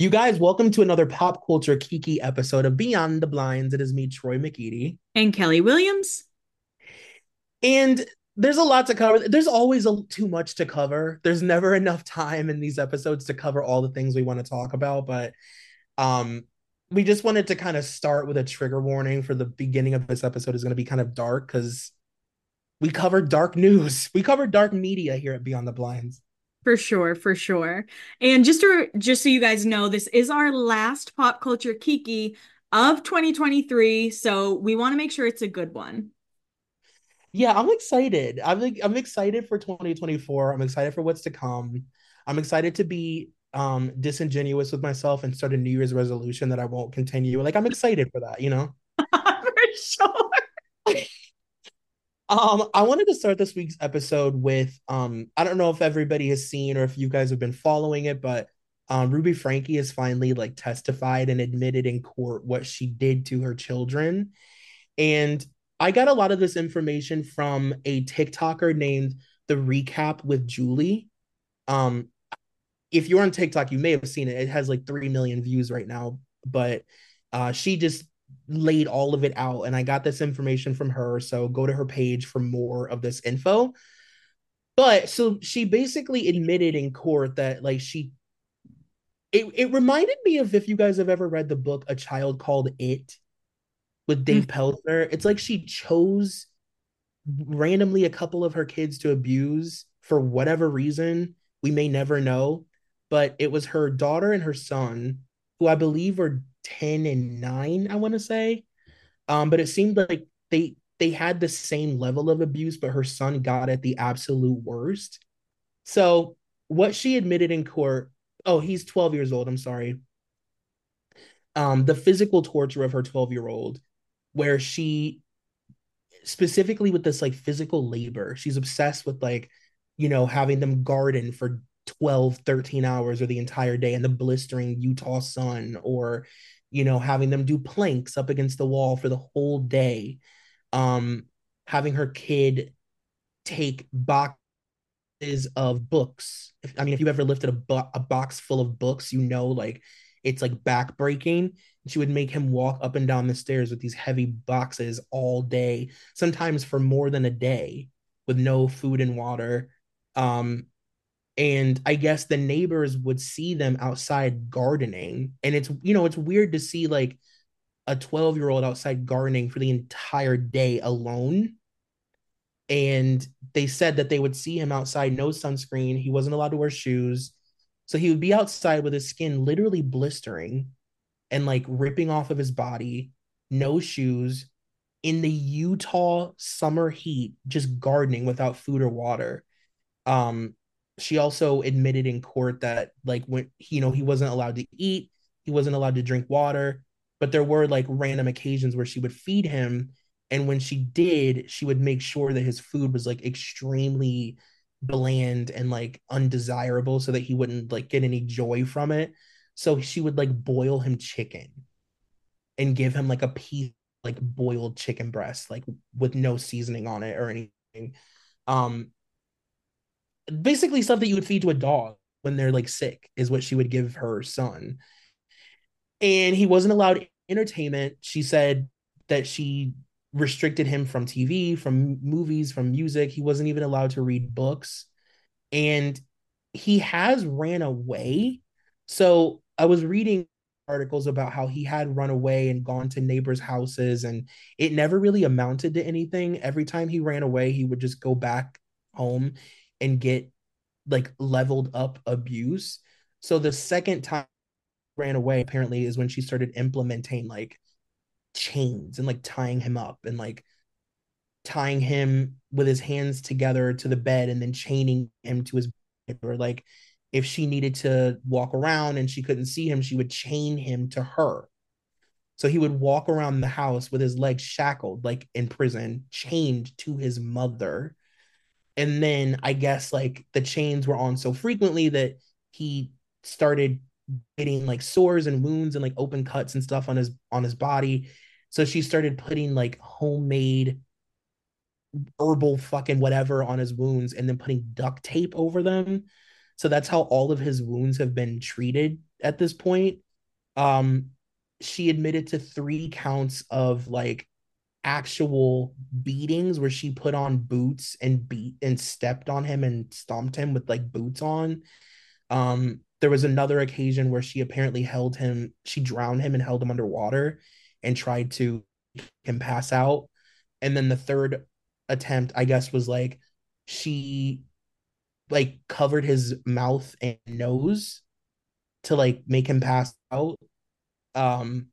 You guys, welcome to another pop culture kiki episode of Beyond the Blinds. It is me, Troy McEady. And Kelly Williams. And there's a lot to cover. There's always a, too much to cover. There's never enough time in these episodes to cover all the things we want to talk about. But um, we just wanted to kind of start with a trigger warning for the beginning of this episode is going to be kind of dark because we covered dark news. We covered dark media here at Beyond the Blinds. For sure, for sure. And just to just so you guys know, this is our last pop culture kiki of 2023, so we want to make sure it's a good one. Yeah, I'm excited. I'm like I'm excited for 2024. I'm excited for what's to come. I'm excited to be um disingenuous with myself and start a New Year's resolution that I won't continue. Like I'm excited for that, you know? for sure. Um, I wanted to start this week's episode with um, I don't know if everybody has seen or if you guys have been following it, but um, Ruby Franke has finally like testified and admitted in court what she did to her children. And I got a lot of this information from a TikToker named The Recap with Julie. Um, if you're on TikTok, you may have seen it. It has like 3 million views right now, but uh, she just laid all of it out and I got this information from her. So go to her page for more of this info. But so she basically admitted in court that like she it, it reminded me of if you guys have ever read the book A Child Called It with Dave. Mm-hmm. Pelzer. It's like she chose randomly a couple of her kids to abuse for whatever reason. We may never know, but it was her daughter and her son, who I believe were 10 and 9 i want to say. Um but it seemed like they they had the same level of abuse but her son got at the absolute worst. So what she admitted in court oh he's 12 years old i'm sorry. Um the physical torture of her 12 year old where she specifically with this like physical labor she's obsessed with like you know having them garden for 12 13 hours or the entire day in the blistering utah sun or you know having them do planks up against the wall for the whole day um having her kid take boxes of books. If, i mean if you've ever lifted a, bu- a box full of books you know like it's like back breaking she would make him walk up and down the stairs with these heavy boxes all day sometimes for more than a day with no food and water. Um and i guess the neighbors would see them outside gardening. And it's you know it's weird to see like a 12 year old outside gardening for the entire day alone. And they said that they would see him outside no sunscreen he wasn't allowed to wear shoes. So he would be outside with his skin literally blistering and like ripping off of his body no shoes in the utah summer heat just gardening without food or water. Um she also admitted in court that like when you know he wasn't allowed to eat he wasn't allowed to drink water but there were like random occasions where she would feed him and when she did she would make sure that his food was like extremely bland and like undesirable so that he wouldn't like get any joy from it. So she would like boil him chicken and give him like a piece like boiled chicken breast like with no seasoning on it or anything. Um, basically stuff that you would feed to a dog when they're like sick is what she would give her son. And he wasn't allowed entertainment. She said that she restricted him from TV, from movies, from music. He wasn't even allowed to read books. And he has ran away. So I was reading articles about how he had run away and gone to neighbors' houses, and it never really amounted to anything. Every time he ran away, he would just go back home and get like leveled up abuse. So the second time ran away apparently is when she started implementing like chains and like tying him up and like tying him with his hands together to the bed and then chaining him to his bed. Or like if she needed to walk around and she couldn't see him she would chain him to her. So he would walk around the house with his legs shackled like in prison chained to his mother and then i guess like the chains were on so frequently that he started getting like sores and wounds and like open cuts and stuff on his on his body. So she started putting like homemade herbal fucking whatever on his wounds and then putting duct tape over them. So that's how all of his wounds have been treated at this point. Um she admitted to three counts of like actual beatings where she put on boots and beat and stepped on him and stomped him with like boots on. Um there was another occasion where she apparently held him she drowned him and held him underwater and tried to him pass out. And then the third attempt i guess was like she like covered his mouth and nose to like make him pass out. Um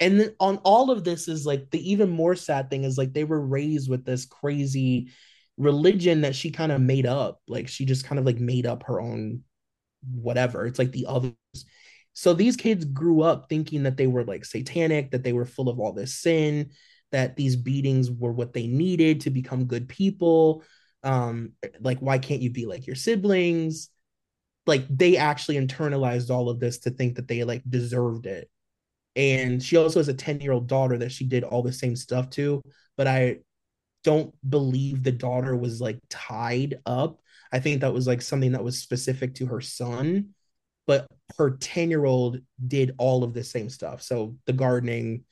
and then on all of this is like the even more sad thing is like they were raised with this crazy religion that she kind of made up. Like she just kind of like made up her own whatever. It's like the others. So these kids grew up thinking that they were like satanic that they were full of all this sin that these beatings were what they needed to become good people. Um like why can't you be like your siblings? Like they actually internalized all of this to think that they like deserved it and she also has a 10 year old daughter that she did all the same stuff to but i don't believe the daughter was like tied up. I think that was like something that was specific to her son but her 10 year old did all of the same stuff. So the gardening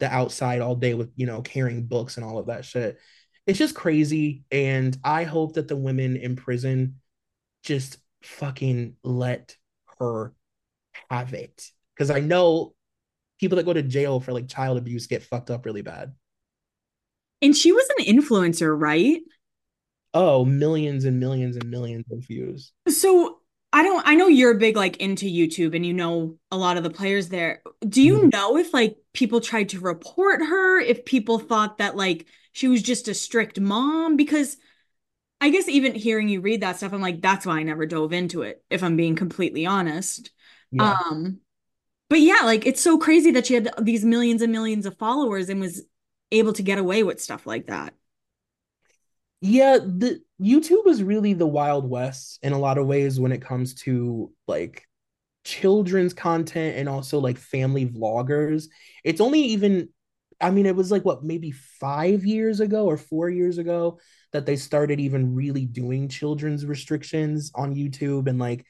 the outside all day with you know carrying books and all of that shit. It's just crazy and i hope that the women in prison just fucking let her have it. Because i know people that go to jail for like child abuse get fucked up really bad. And she was an influencer, right? Oh, millions and millions and millions of views. So I don't I know you're big like into YouTube and you know a lot of the players there. Do you mm-hmm. know if like people tried to report her, if people thought that like she was just a strict mom because I guess even hearing you read that stuff I'm like that's why I never dove into it if I'm being completely honest. Yeah. Um but yeah, like it's so crazy that she had these millions and millions of followers and was able to get away with stuff like that. Yeah, the YouTube is really the wild west in a lot of ways when it comes to like children's content and also like family vloggers. It's only even I mean it was like what maybe 5 years ago or 4 years ago that they started even really doing children's restrictions on YouTube and like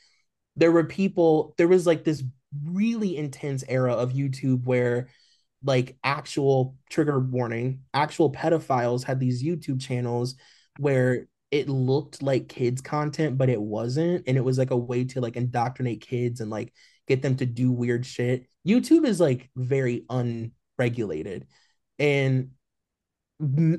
there were people there was like this really intense era of YouTube where like actual trigger warning, actual pedophiles had these YouTube channels where it looked like kids content but it wasn't and it was like a way to like indoctrinate kids and like get them to do weird shit. YouTube is like very unregulated. And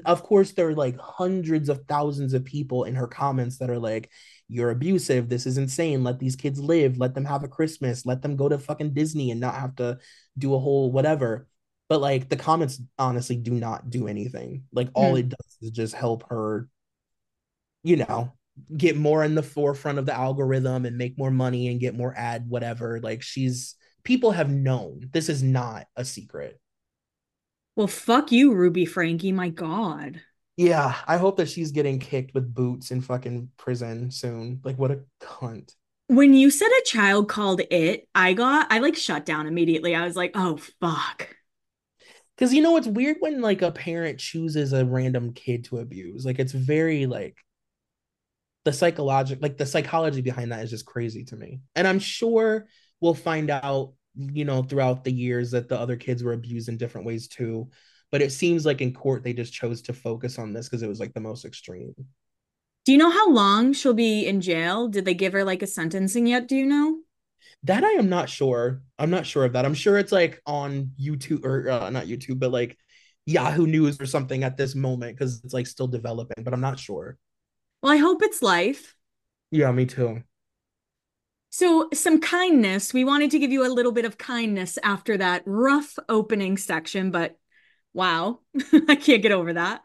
of course there are like hundreds of thousands of people in her comments that are like you're abusive. This is insane. Let these kids live. Let them have a Christmas. Let them go to fucking Disney and not have to do a whole whatever. But like the comments honestly do not do anything. Like all mm. it does is just help her, you know, get more in the forefront of the algorithm and make more money and get more ad whatever. Like she's people have known this is not a secret. Well, fuck you, Ruby Franke. My God. Yeah, I hope that she's getting kicked with boots in fucking prison soon. Like, what a cunt. When you said a child called it, I got, I like shut down immediately. I was like, oh, fuck. Because, you know, it's weird when like a parent chooses a random kid to abuse. Like, it's very like, the psychological like the psychology behind that is just crazy to me. And I'm sure we'll find out, you know, throughout the years that the other kids were abused in different ways too. But it seems like in court they just chose to focus on this because it was like the most extreme. Do you know how long she'll be in jail? Did they give her like a sentencing yet? Do you know? That I am not sure. I'm not sure of that. I'm sure it's like on YouTube or uh, not YouTube, but like Yahoo News or something at this moment because it's like still developing, but I'm not sure. Well, I hope it's life. Yeah, me too. So, some kindness. We wanted to give you a little bit of kindness after that rough opening section, but wow, I can't get over that.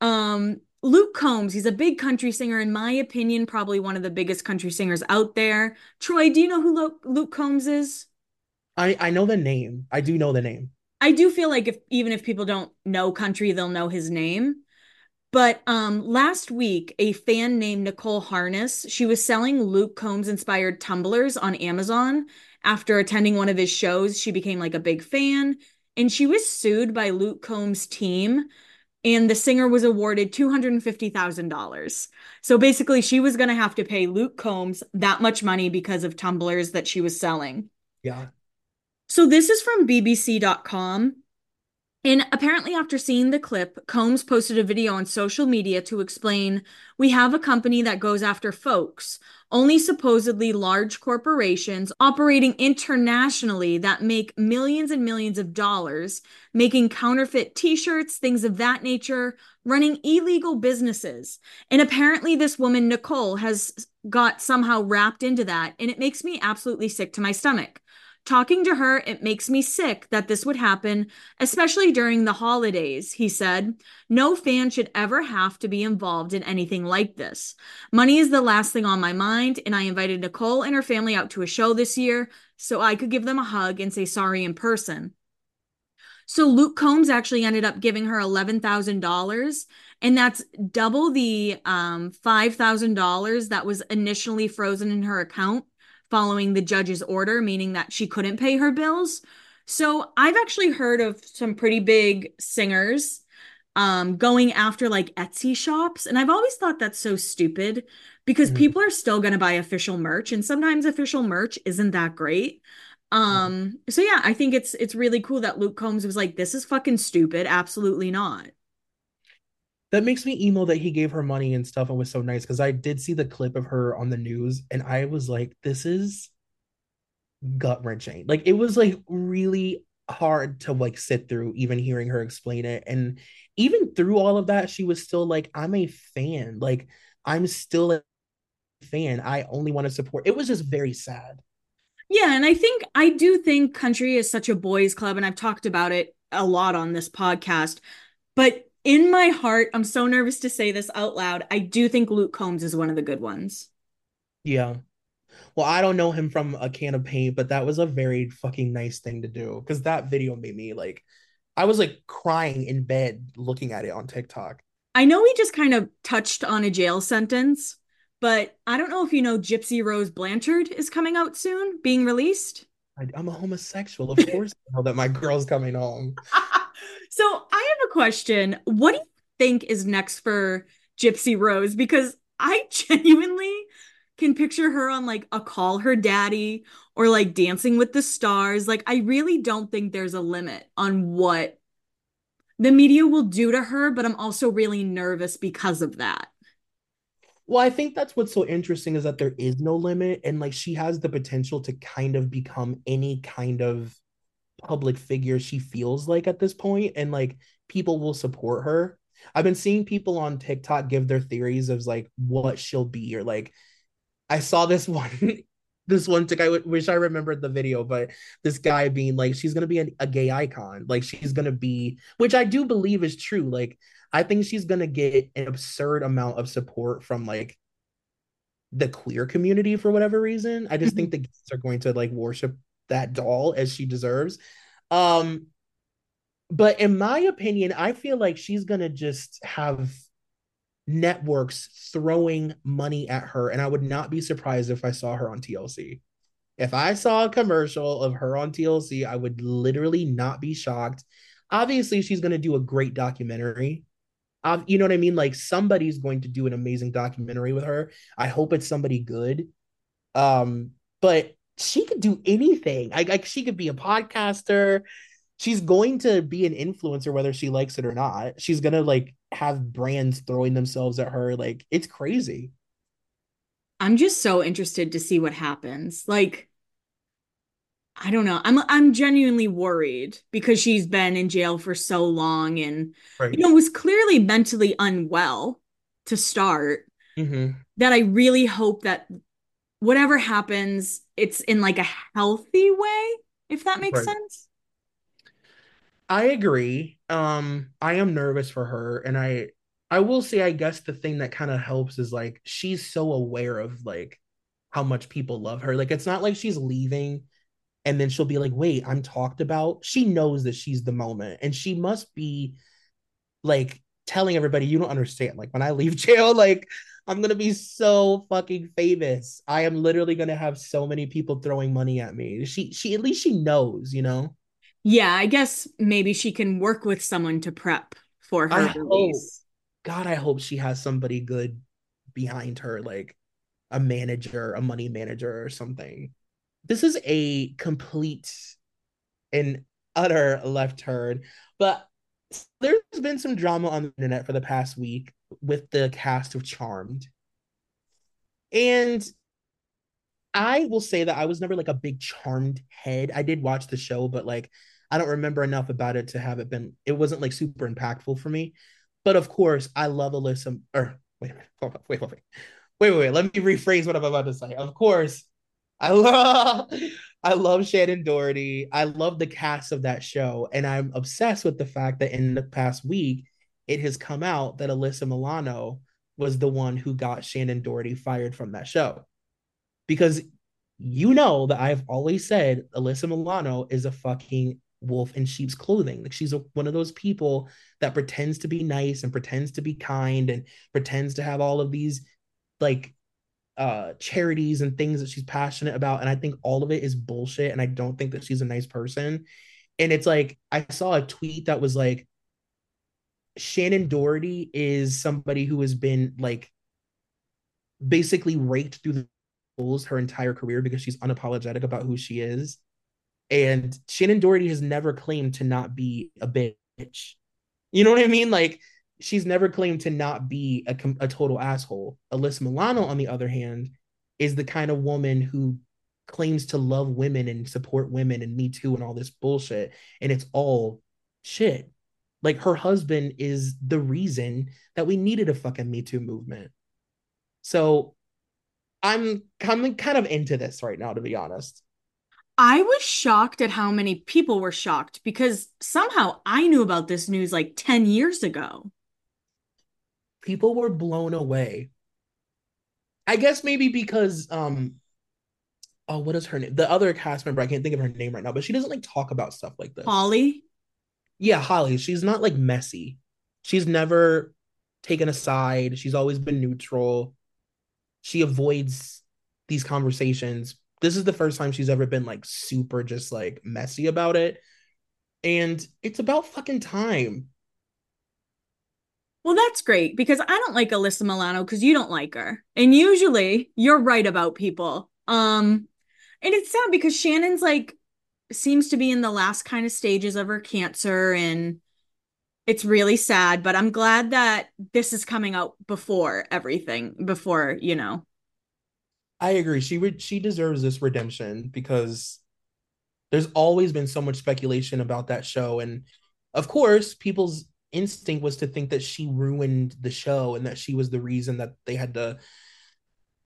Um, Luke Combs, he's a big country singer, in my opinion, probably one of the biggest country singers out there. Troy, do you know who Luke, Luke Combs is? I I know the name. I do know the name. I do feel like if even if people don't know country, they'll know his name. But um, last week, a fan named Nicole Harness, she was selling Luke Combs inspired tumblers on Amazon. After attending one of his shows, she became like a big fan, and she was sued by Luke Combs' team and the singer was awarded $250,000. So basically, she was going to have to pay Luke Combs that much money because of tumblers that she was selling. Yeah. So this is from BBC.com. And apparently, after seeing the clip, Combs posted a video on social media to explain we have a company that goes after folks, only supposedly large corporations operating internationally that make millions and millions of dollars, making counterfeit t shirts, things of that nature, running illegal businesses. And apparently, this woman, Nicole, has got somehow wrapped into that. And it makes me absolutely sick to my stomach. Talking to her, it makes me sick that this would happen, especially during the holidays, he said. No fan should ever have to be involved in anything like this. Money is the last thing on my mind, and I invited Nicole and her family out to a show this year so I could give them a hug and say sorry in person. So Luke Combs actually ended up giving her $11,000 and that's double the um, $5,000 that was initially frozen in her account following the judge's order, meaning that she couldn't pay her bills. So I've actually heard of some pretty big singers um, going after like Etsy shops. And I've always thought that's so stupid because mm-hmm. people are still going to buy official merch. And sometimes official merch isn't that great. Um, so yeah, I think it's it's really cool that Luke Combs was like, this is fucking stupid. Absolutely not that makes me emo that he gave her money and stuff and was so nice because I did see the clip of her on the news and I was like, this is gut wrenching. Like it was like really hard to like sit through even hearing her explain it. And even through all of that, she was still like, I'm a fan. Like I'm still a fan. I only want to support. It was just very sad. Yeah, and I think I do think country is such a boys club and I've talked about it a lot on this podcast. But in my heart, I'm so nervous to say this out loud. I do think Luke Combs is one of the good ones. Yeah. Well, I don't know him from a can of paint, but that was a very fucking nice thing to do because that video made me like, I was like crying in bed looking at it on TikTok. I know we just kind of touched on a jail sentence, but I don't know if you know Gypsy Rose Blanchard is coming out soon, being released. I, am a homosexual. Of course, I know that my girl's coming home. So I have a question. What do you think is next for Gypsy Rose? Because I genuinely can picture her on like a call her daddy or like dancing with the stars. Like, I really don't think there's a limit on what the media will do to her, but I'm also really nervous because of that. Well, I think that's what's so interesting is that there is no limit and like she has the potential to kind of become any kind of public figure she feels like at this point and like people will support her. I've been seeing people on tiktok give their theories of like what she'll be or like i saw this one this one tick i wish i remembered the video but this guy being like she's gonna be a, a gay icon. Like she's gonna be which i do believe is true. Like i think she's gonna get an absurd amount of support from like the queer community for whatever reason. I just think mm-hmm. the gays are going to like worship that doll as she deserves. Um, but in my opinion, I feel like she's gonna just have networks throwing money at her, and I would not be surprised if I saw her on TLC. If I saw a commercial of her on TLC, I would literally not be shocked. Obviously, she's gonna do a great documentary. you know what I mean? Like somebody's going to do an amazing documentary with her. I hope it's somebody good. Um, but she could do anything. Like, like she could be a podcaster. She's going to be an influencer whether she likes it or not. She's gonna like have brands throwing themselves at her. Like it's crazy. I'm just so interested to see what happens. Like I don't know. I'm I'm genuinely worried because she's been in jail for so long and right. you know was clearly mentally unwell to start. Mm-hmm. That I really hope that whatever happens, it's in like a healthy way, if that makes right. sense. I agree. Um, I am nervous for her, and I I will say, I guess the thing that kind of helps is like she's so aware of like how much people love her. Like it's not like she's leaving and then she'll be like, wait, I'm talked about. She knows that she's the moment, and she must be like telling everybody, you don't understand. Like when I leave jail, like I'm gonna be so fucking famous. I am literally gonna have so many people throwing money at me. She she at least she knows, you know. Yeah, I guess maybe she can work with someone to prep for her I release. Hope, God, I hope she has somebody good behind her, like a manager, a money manager, or something this is a complete and utter left turn. But there's been some drama on the internet for the past week with the cast of Charmed. And I will say that I was never like a big Charmed head. I did watch the show, but like I don't remember enough about it to have it been, it wasn't like super impactful for me. But of course, I love Alyssa. Or wait a minute. Wait, wait, wait, wait. Wait, wait, wait. Let me rephrase what I'm about to say. Of course, I love I love Shannen Doherty. I love the cast of that show. And I'm obsessed with the fact that in the past week, it has come out that Alyssa Milano was the one who got Shannen Doherty fired from that show. Because you know that I've always said Alyssa Milano is a fucking wolf in sheep's clothing. Like she's a, one of those people that pretends to be nice and pretends to be kind and pretends to have all of these like uh charities and things that she's passionate about and i think all of it is bullshit and i don't think that she's a nice person and it's like i saw a tweet that was like shannen doherty is somebody who has been like basically raked through the holes her entire career because she's unapologetic about who she is and Shannen doherty has never claimed to not be a bitch you know what i mean like she's never claimed to not be a, a total asshole. Alyssa Milano, on the other hand, is the kind of woman who claims to love women and support women and Me Too and all this bullshit. And it's all shit. Like her husband is the reason that we needed a fucking Me Too movement. So I'm coming kind of into this right now, to be honest. I was shocked at how many people were shocked because somehow I knew about this news like 10 years ago people were blown away. I guess maybe because um oh what is her name? The other cast member, I can't think of her name right now, but she doesn't like talk about stuff like this. Holly? Yeah, Holly. She's not like messy. She's never taken a side. She's always been neutral. She avoids these conversations. This is the first time she's ever been like super just like messy about it. And it's about fucking time. Well, that's great because I don't like Alyssa Milano because you don't like her. And usually you're right about people. Um, and it's sad because Shannen's like seems to be in the last kind of stages of her cancer and it's really sad, but I'm glad that this is coming out before everything, before, you know. I agree. She would she deserves this redemption because there's always been so much speculation about that show and of course people's instinct was to think that she ruined the show and that she was the reason that they had to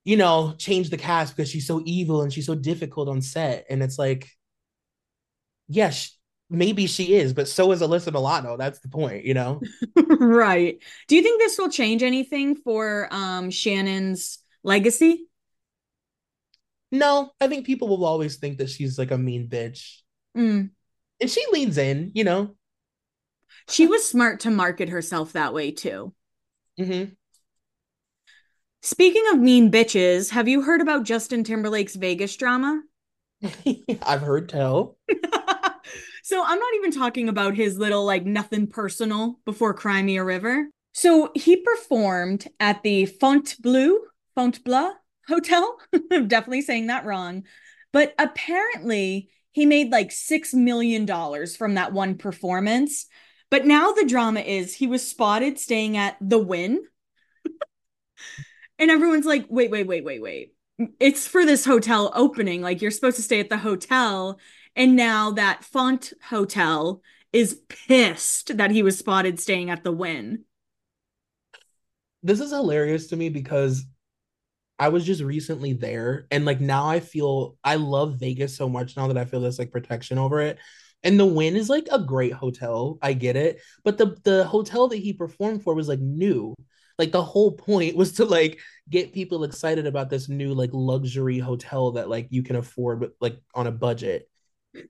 you know change the cast because she's so evil and she's so difficult on set and it's like yes maybe she is but so is alyssa milano that's the point you know right do you think this will change anything for um shannen's legacy no i think people will always think that she's like a mean bitch mm. and she leans in you know she was smart to market herself that way too. Mm-hmm. Speaking of mean bitches, have you heard about Justin Timberlake's Vegas drama? I've heard tell. so I'm not even talking about his little like nothing personal before Cry Me a River. So he performed at the Fontainebleau, Fontainebleau Hotel. I'm definitely saying that wrong. But apparently, he made like $6 million from that one performance. But now the drama is he was spotted staying at the Wynn. and everyone's like, wait, wait, wait, wait, wait. It's for this hotel opening. Like, you're supposed to stay at the hotel. And now that Font Hotel is pissed that he was spotted staying at the Wynn. This is hilarious to me because I was just recently there and like now I feel I love Vegas so much now that I feel this like protection over it. And the Wynn is like a great hotel. I get it. But the the hotel that he performed for was like new. Like the whole point was to like get people excited about this new like luxury hotel that like you can afford like on a budget.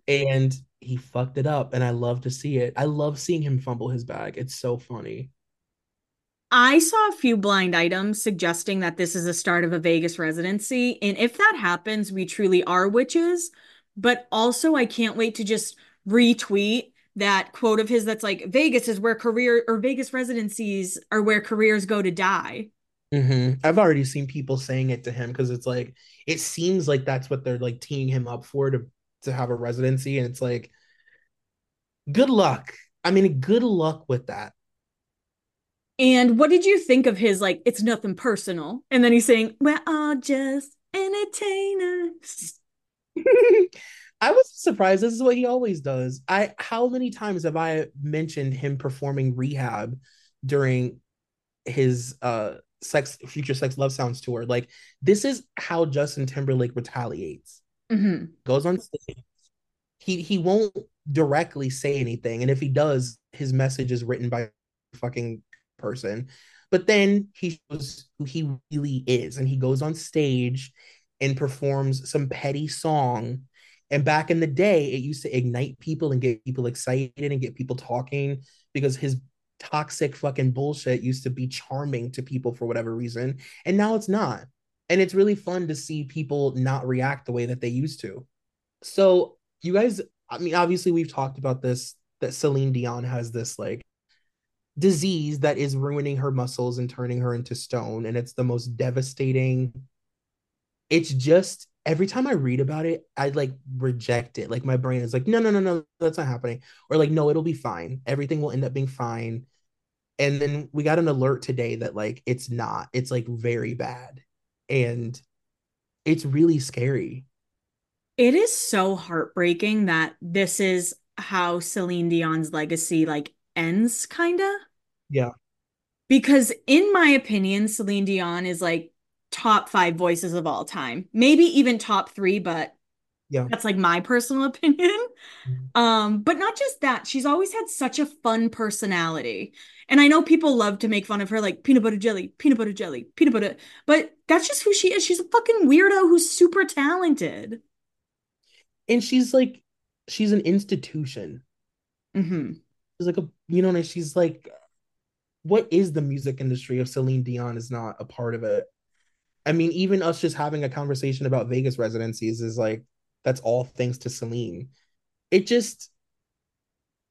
And he fucked it up and I love to see it. I love seeing him fumble his bag. It's so funny. I saw a few blind items suggesting that this is a start of a Vegas residency. And if that happens, we truly are witches. But also, I can't wait to just retweet that quote of his that's like, Vegas is where career or Vegas residencies are where careers go to die. Mm-hmm. I've already seen people saying it to him because it's like, it seems like that's what they're like teeing him up for to, to have a residency. And it's like, good luck. I mean, good luck with that. And what did you think of his like, it's nothing personal? And then he's saying, We're all just entertainers. I was surprised. This is what he always does. I how many times have I mentioned him performing rehab during his uh sex future sex love sounds tour? Like this is how Justin Timberlake retaliates. Mm-hmm. Goes on stage. He he won't directly say anything. And if he does, his message is written by a fucking person. But then he shows who he really is, and he goes on stage and performs some petty song. And back in the day, it used to ignite people and get people excited and get people talking because his toxic fucking bullshit used to be charming to people for whatever reason. And now it's not. And it's really fun to see people not react the way that they used to. So, you guys, I mean, obviously, we've talked about this that Celine Dion has this like disease that is ruining her muscles and turning her into stone and it's the most devastating. It's just every time i read about it i like reject it. Like my brain is like no no no no that's not happening. Or like no it'll be fine. Everything will end up being fine. And then we got an alert today that like it's not. It's like very bad and it's really scary it is so heartbreaking that this is how Celine Dion's legacy like ends kind of. Yeah. Because in my opinion, Celine Dion is like top 5 voices of all time. Maybe even top 3, but yeah. That's like my personal opinion. Mm-hmm. Um, but not just that, she's always had such a fun personality. And I know people love to make fun of her like peanut butter jelly, peanut butter jelly, peanut butter, but that's just who she is. She's a fucking weirdo who's super talented. And she's like she's an institution. Mm-hmm she's like a you know she's like what is the music industry if Celine Dion is not a part of it? I mean, even us just having a conversation about Vegas residencies is like that's all thanks to Celine. It just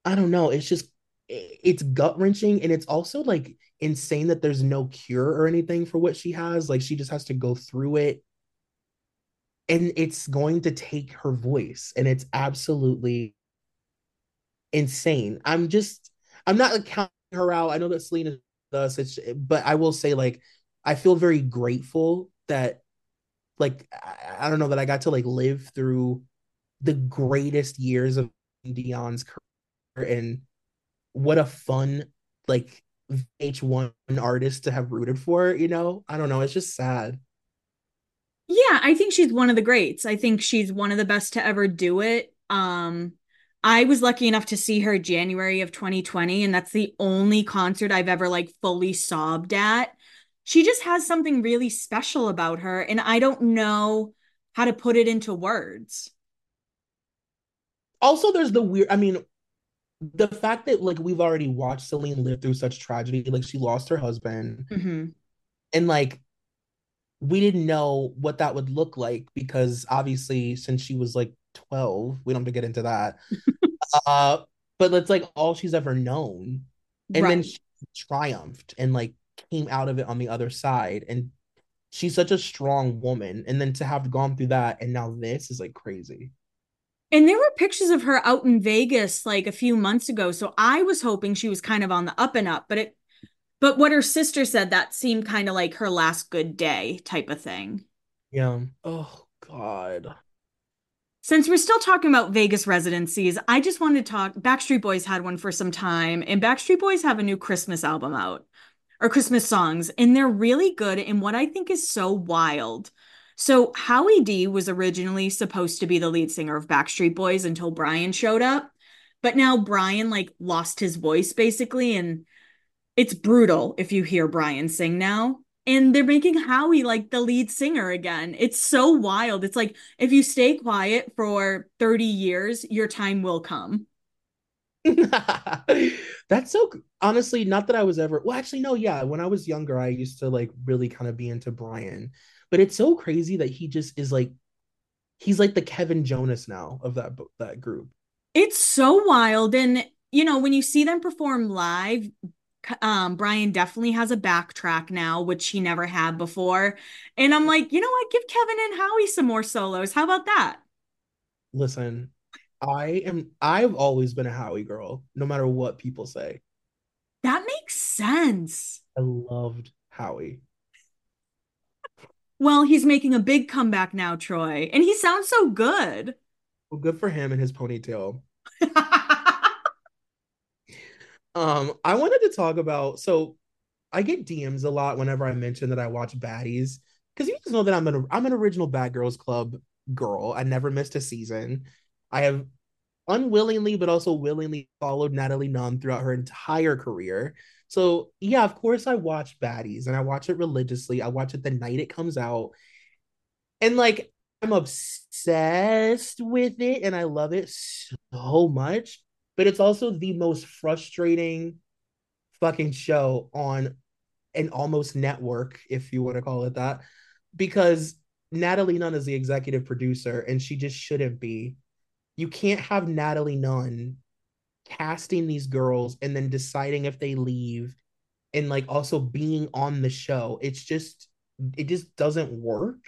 I don't know, it's just it's gut wrenching and it's also like insane that there's no cure or anything for what she has. Like she just has to go through it. And it's going to take her voice. And it's absolutely insane. I'm just I'm not like counting her out. I know that Selena does, it's, but I will say like I feel very grateful that like I, don't know that I got to like live through the greatest years of Dion's career and what a fun like H1 artist to have rooted for, you know? I don't know, it's just sad. Yeah, I think she's one of the greats. I think she's one of the best to ever do it. Um I was lucky enough to see her January of 2020, and that's the only concert I've ever like fully sobbed at. She just has something really special about her, and I don't know how to put it into words. Also, there's the weird, I mean, the fact that like we've already watched Celine live through such tragedy, like she lost her husband, mm-hmm. and like we didn't know what that would look like because obviously since she was like 12 we don't have to get into that uh but that's like all she's ever known and right. then she triumphed and like came out of it on the other side. And she's such a strong woman. And then to have gone through that and now this is like crazy. And there were pictures of her out in Vegas like a few months ago. So I was hoping she was kind of on the up and up but it but what her sister said that seemed kind of like her last good day type of thing. Yeah. Oh god. Since we're still talking about Vegas residencies, I just wanted to talk. Backstreet Boys had one for some time, and Backstreet Boys have a new Christmas album out or Christmas songs, and they're really good in what I think is so wild. So, Howie D was originally supposed to be the lead singer of Backstreet Boys until Brian showed up. But now Brian like lost his voice basically, and it's brutal if you hear Brian sing now and they're making Howie like the lead singer again. It's so wild. It's like if you stay quiet for 30 years, your time will come. That's so honestly not that I was ever well actually no yeah when I was younger I used to like really kind of be into Brian but it's so crazy that he just is like he's like the Kevin Jonas now of that that group. It's so wild and you know when you see them perform live um, Brian definitely has a backtrack now, which he never had before. And I'm like, you know what? Give Kevin and Howie some more solos. How about that? Listen, I am I've always been a Howie girl, no matter what people say. That makes sense. I loved Howie. Well, he's making a big comeback now, Troy, and he sounds so good. Well, good for him and his ponytail. Um, I wanted to talk about so I get DMs a lot whenever I mention that I watch baddies because you just know that I'm an I'm an original Bad Girls Club girl. I never missed a season. I have unwillingly but also willingly followed Natalie Nunn throughout her entire career. So yeah, of course I watch baddies and I watch it religiously. I watch it the night it comes out. And like I'm obsessed with it and I love it so much but it's also the most frustrating fucking show on an almost network, if you want to call it that, because Natalie Nunn is the executive producer and she just shouldn't be. You can't have Natalie Nunn casting these girls and then deciding if they leave and like also being on the show. It's just, it just doesn't work.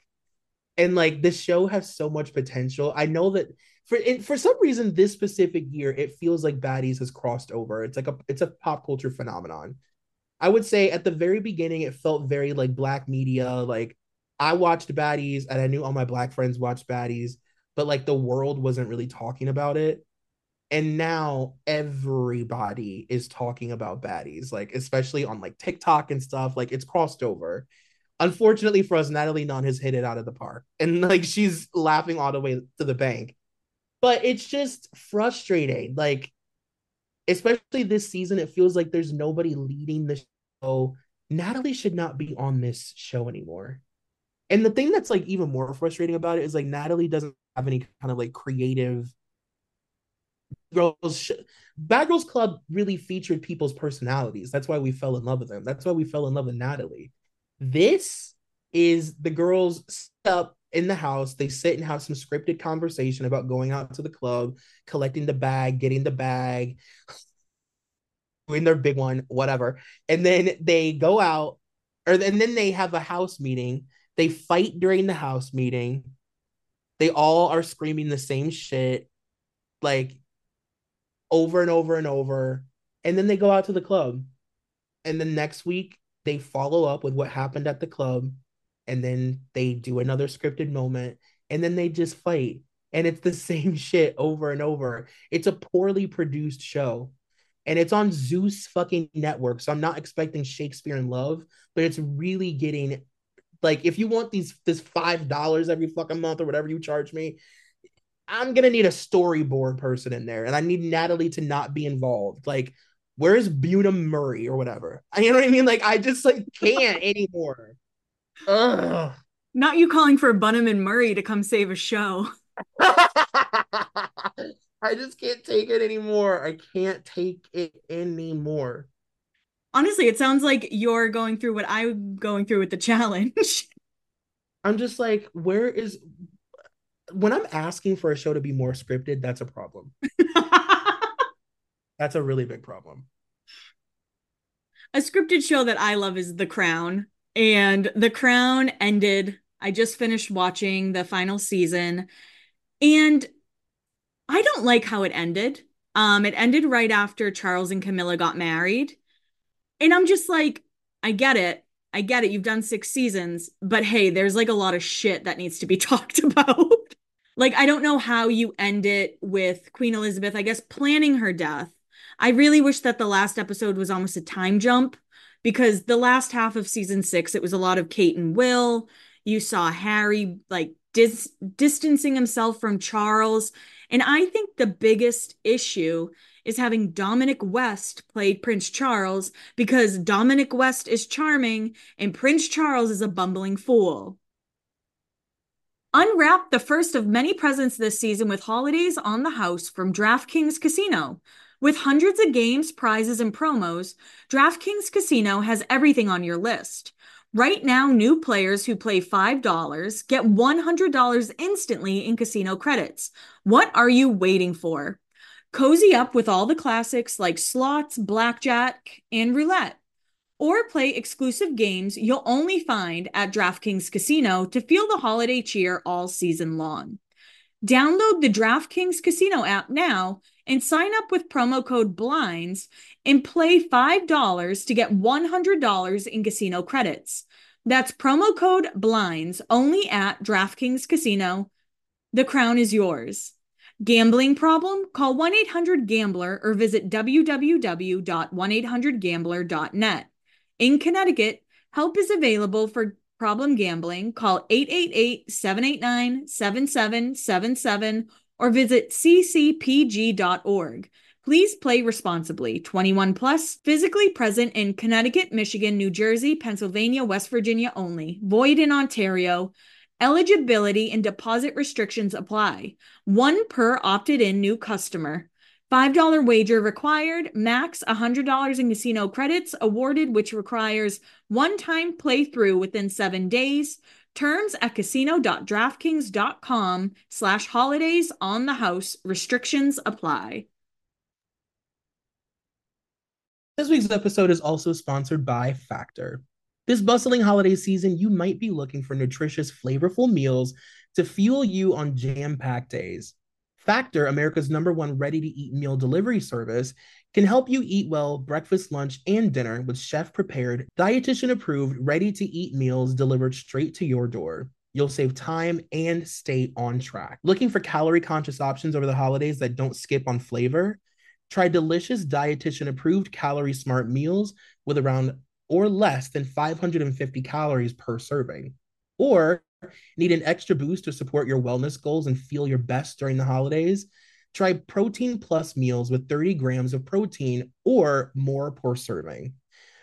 And like this show has so much potential. I know that for for some reason this specific year it feels like baddies has crossed over it's like a it's a pop culture phenomenon i would say at the very beginning it felt very like black media like i watched baddies and i knew all my black friends watched baddies but like the world wasn't really talking about it and now everybody is talking about baddies like especially on like tiktok and stuff like it's crossed over unfortunately for us natalie nunn has hit it out of the park and like she's laughing all the way to the bank but it's just frustrating. Like, especially this season, it feels like there's nobody leading the show. Natalie should not be on this show anymore. And the thing that's like even more frustrating about it is like Natalie doesn't have any kind of like creative girls. Sh- Bad Girls Club really featured people's personalities. That's why we fell in love with them. That's why we fell in love with Natalie. This is the girls up in the house. They sit and have some scripted conversation about going out to the club, collecting the bag, getting the bag, doing their big one, whatever. And then they go out, or and then they have a house meeting. They fight during the house meeting. They all are screaming the same shit, like over and over and over. And then they go out to the club. And then next week, they follow up with what happened at the club and then they do another scripted moment and then they just fight and it's the same shit over and over it's a poorly produced show and it's on zeus fucking network so i'm not expecting shakespeare in love but it's really getting like if you want these this five dollars every fucking month or whatever you charge me i'm gonna need a storyboard person in there and i need natalie to not be involved like where's Bunim Murray or whatever you know what i mean like i just like can't anymore Ugh. Not you calling for Bunim and Murray to come save a show. I just can't take it anymore. I can't take it anymore. Honestly, it sounds like you're going through what I'm going through with the challenge. I'm just like, where is when I'm asking for a show to be more scripted, that's a problem. that's a really big problem. a scripted show that I love is The Crown. And The Crown ended. I just finished watching the final season. And I don't like how it ended. Um, it ended right after Charles and Camilla got married. And I'm just like, I get it. I get it. You've done six seasons, but hey, there's like a lot of shit that needs to be talked about. like, I don't know how you end it with Queen Elizabeth, I guess, planning her death. I really wish that the last episode was almost a time jump because the last half of season six, it was a lot of Kate and Will. You saw Harry like dis- distancing himself from Charles. And I think the biggest issue is having Dominic West play Prince Charles because Dominic West is charming and Prince Charles is a bumbling fool. Unwrap the first of many presents this season with holidays on the house from DraftKings Casino. With hundreds of games, prizes, and promos, DraftKings Casino has everything on your list. Right now, new players who play $5 get $100 instantly in casino credits. What are you waiting for? Cozy up with all the classics like slots, blackjack, and roulette. Or play exclusive games you'll only find at DraftKings Casino to feel the holiday cheer all season long. Download the DraftKings Casino app now and sign up with promo code BLINDS and play $5 to get $100 in casino credits. That's promo code BLINDS only at DraftKings Casino. The crown is yours. Gambling problem? Call 1 800 Gambler or visit www.1800Gambler.net. In Connecticut, help is available for problem gambling. Call 888 789 7777 or visit ccpg.org. Please play responsibly. 21 plus, physically present in Connecticut, Michigan, New Jersey, Pennsylvania, West Virginia only. Void in Ontario. Eligibility and deposit restrictions apply. One per opted in new customer. $5 wager required, max $100 in casino credits awarded, which requires one time playthrough within seven days. Terms at casino.draftkings.com slash holidays on the house. Restrictions apply. This week's episode is also sponsored by Factor. This bustling holiday season, you might be looking for nutritious, flavorful meals to fuel you on jam packed days. Factor, America's number one ready to eat meal delivery service, can help you eat well breakfast, lunch, and dinner with chef prepared, dietitian approved, ready to eat meals delivered straight to your door. You'll save time and stay on track. Looking for calorie conscious options over the holidays that don't skip on flavor? Try delicious dietitian approved calorie smart meals with around or less than 550 calories per serving. Or need an extra boost to support your wellness goals and feel your best during the holidays? Try Protein Plus meals with 30 grams of protein or more per serving.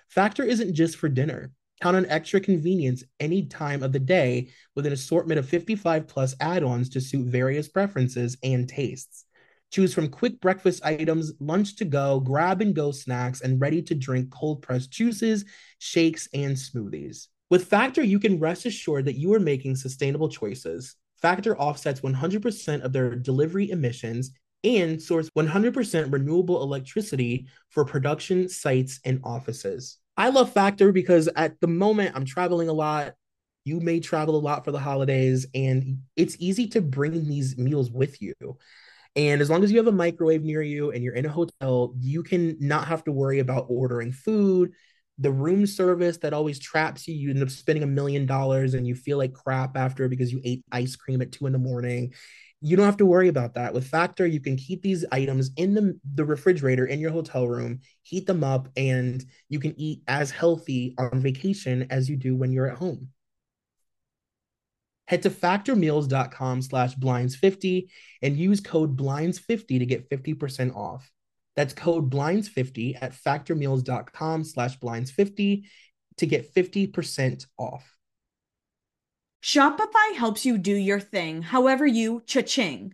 Factor isn't just for dinner. Count on extra convenience any time of the day with an assortment of 55 plus add ons to suit various preferences and tastes. Choose from quick breakfast items, lunch to go, grab and go snacks, and ready to drink cold pressed juices, shakes, and smoothies. With Factor, you can rest assured that you are making sustainable choices. Factor offsets 100% of their delivery emissions and source 100% renewable electricity for production sites and offices. I love Factor because at the moment I'm traveling a lot. You may travel a lot for the holidays, and it's easy to bring these meals with you. And as long as you have a microwave near you and you're in a hotel, you can not have to worry about ordering food. The room service that always traps you, you end up spending a million dollars and you feel like crap after because you ate ice cream at two in the morning. You don't have to worry about that. With Factor, you can keep these items in the, the refrigerator in your hotel room, heat them up, and you can eat as healthy on vacation as you do when you're at home. Head to factormeals.com slash blinds50 and use code blinds50 to get 50% off. That's code blinds50 at factormeals.com slash blinds50 to get 50% off. Shopify helps you do your thing, however you cha-ching.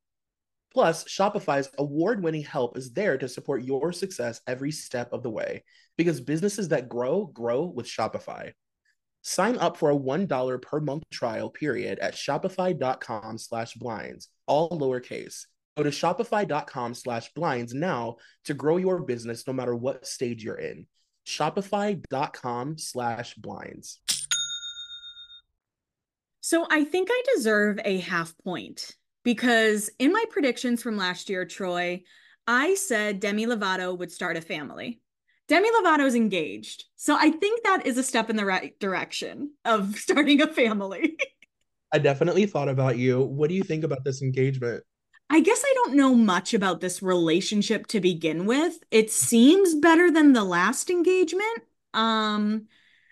Plus, Shopify's award winning help is there to support your success every step of the way because businesses that grow, grow with Shopify. Sign up for a $1 per month trial period at shopify.com slash blinds, all lowercase. Go to shopify.com slash blinds now to grow your business no matter what stage you're in. Shopify.com slash blinds. So I think I deserve a half point because in my predictions from last year, Troy, I said Demi Lovato would start a family. Demi Lovato's engaged. So I think that is a step in the right direction of starting a family. I definitely thought about you. What do you think about this engagement? I guess I don't know much about this relationship to begin with. It seems better than the last engagement. Um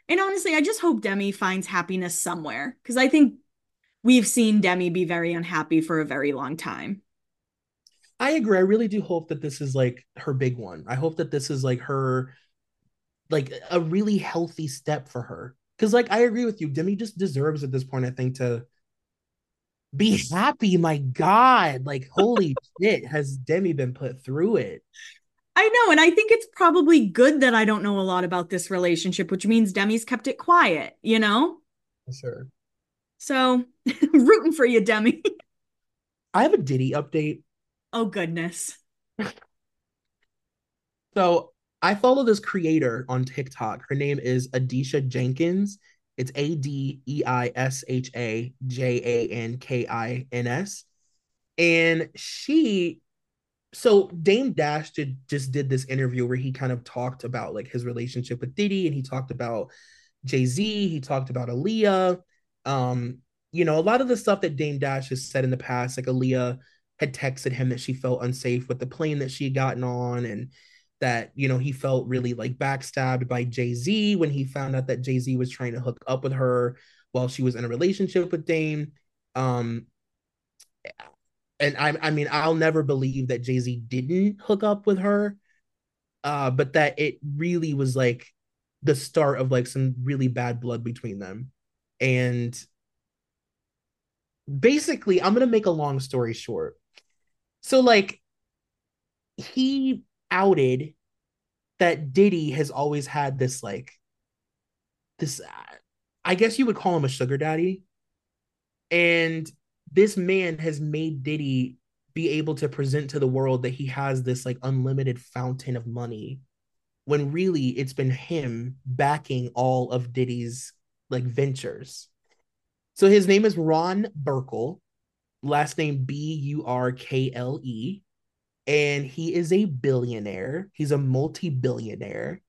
and honestly, I just hope Demi finds happiness somewhere because I think we've seen Demi be very unhappy for a very long time. I agree. I really do hope that this is like her big one. I hope that this is like her like a really healthy step for her. Cause like I agree with you. Demi just deserves at this point, I think, to be happy. My God. Like, holy shit, has Demi been put through it? I know, and I think it's probably good that I don't know a lot about this relationship, which means Demi's kept it quiet, you know? Sure. So rooting for you, Demi. I have a Diddy update. Oh goodness. so I follow this creator on TikTok. Her name is Adisha Jenkins. It's A D E I S H A J A N K I N S. And she so Dame Dash did just did this interview where he kind of talked about like his relationship with Diddy and he talked about Jay-Z, he talked about Aaliyah, um, you know, a lot of the stuff that Dame Dash has said in the past, like Aaliyah had texted him that she felt unsafe with the plane that she had gotten on and that, you know, he felt really like backstabbed by Jay-Z when he found out that Jay-Z was trying to hook up with her while she was in a relationship with Dame. Um, and I, I mean, I'll never believe that Jay Z didn't hook up with her, uh, but that it really was like the start of like some really bad blood between them. And basically, I'm going to make a long story short. So, like, he outed that Diddy has always had this, like, this, I guess you would call him a sugar daddy. And this man has made Diddy be able to present to the world that he has this, like, unlimited fountain of money when really it's been him backing all of Diddy's like ventures. So his name is Ron Burkle, last name B U R K L E, and he is a billionaire. He's a multi-billionaire.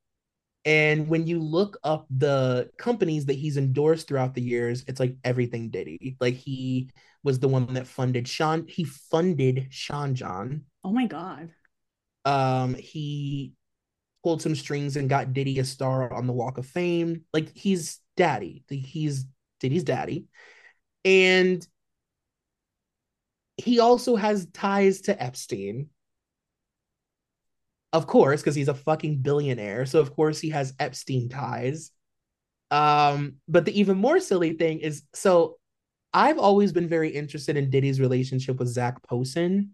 And when you look up the companies that he's endorsed throughout the years, it's like everything Diddy. Like he was the one that funded Sean. He funded Sean John. Oh my god. Um, he pulled some strings and got Diddy a star on the Walk of Fame. Like he's daddy. He's Diddy's daddy. And he also has ties to Epstein. Of course, because he's a fucking billionaire. So of course he has Epstein ties. Um, but the even more silly thing is so I've always been very interested in Diddy's relationship with Zac Posen.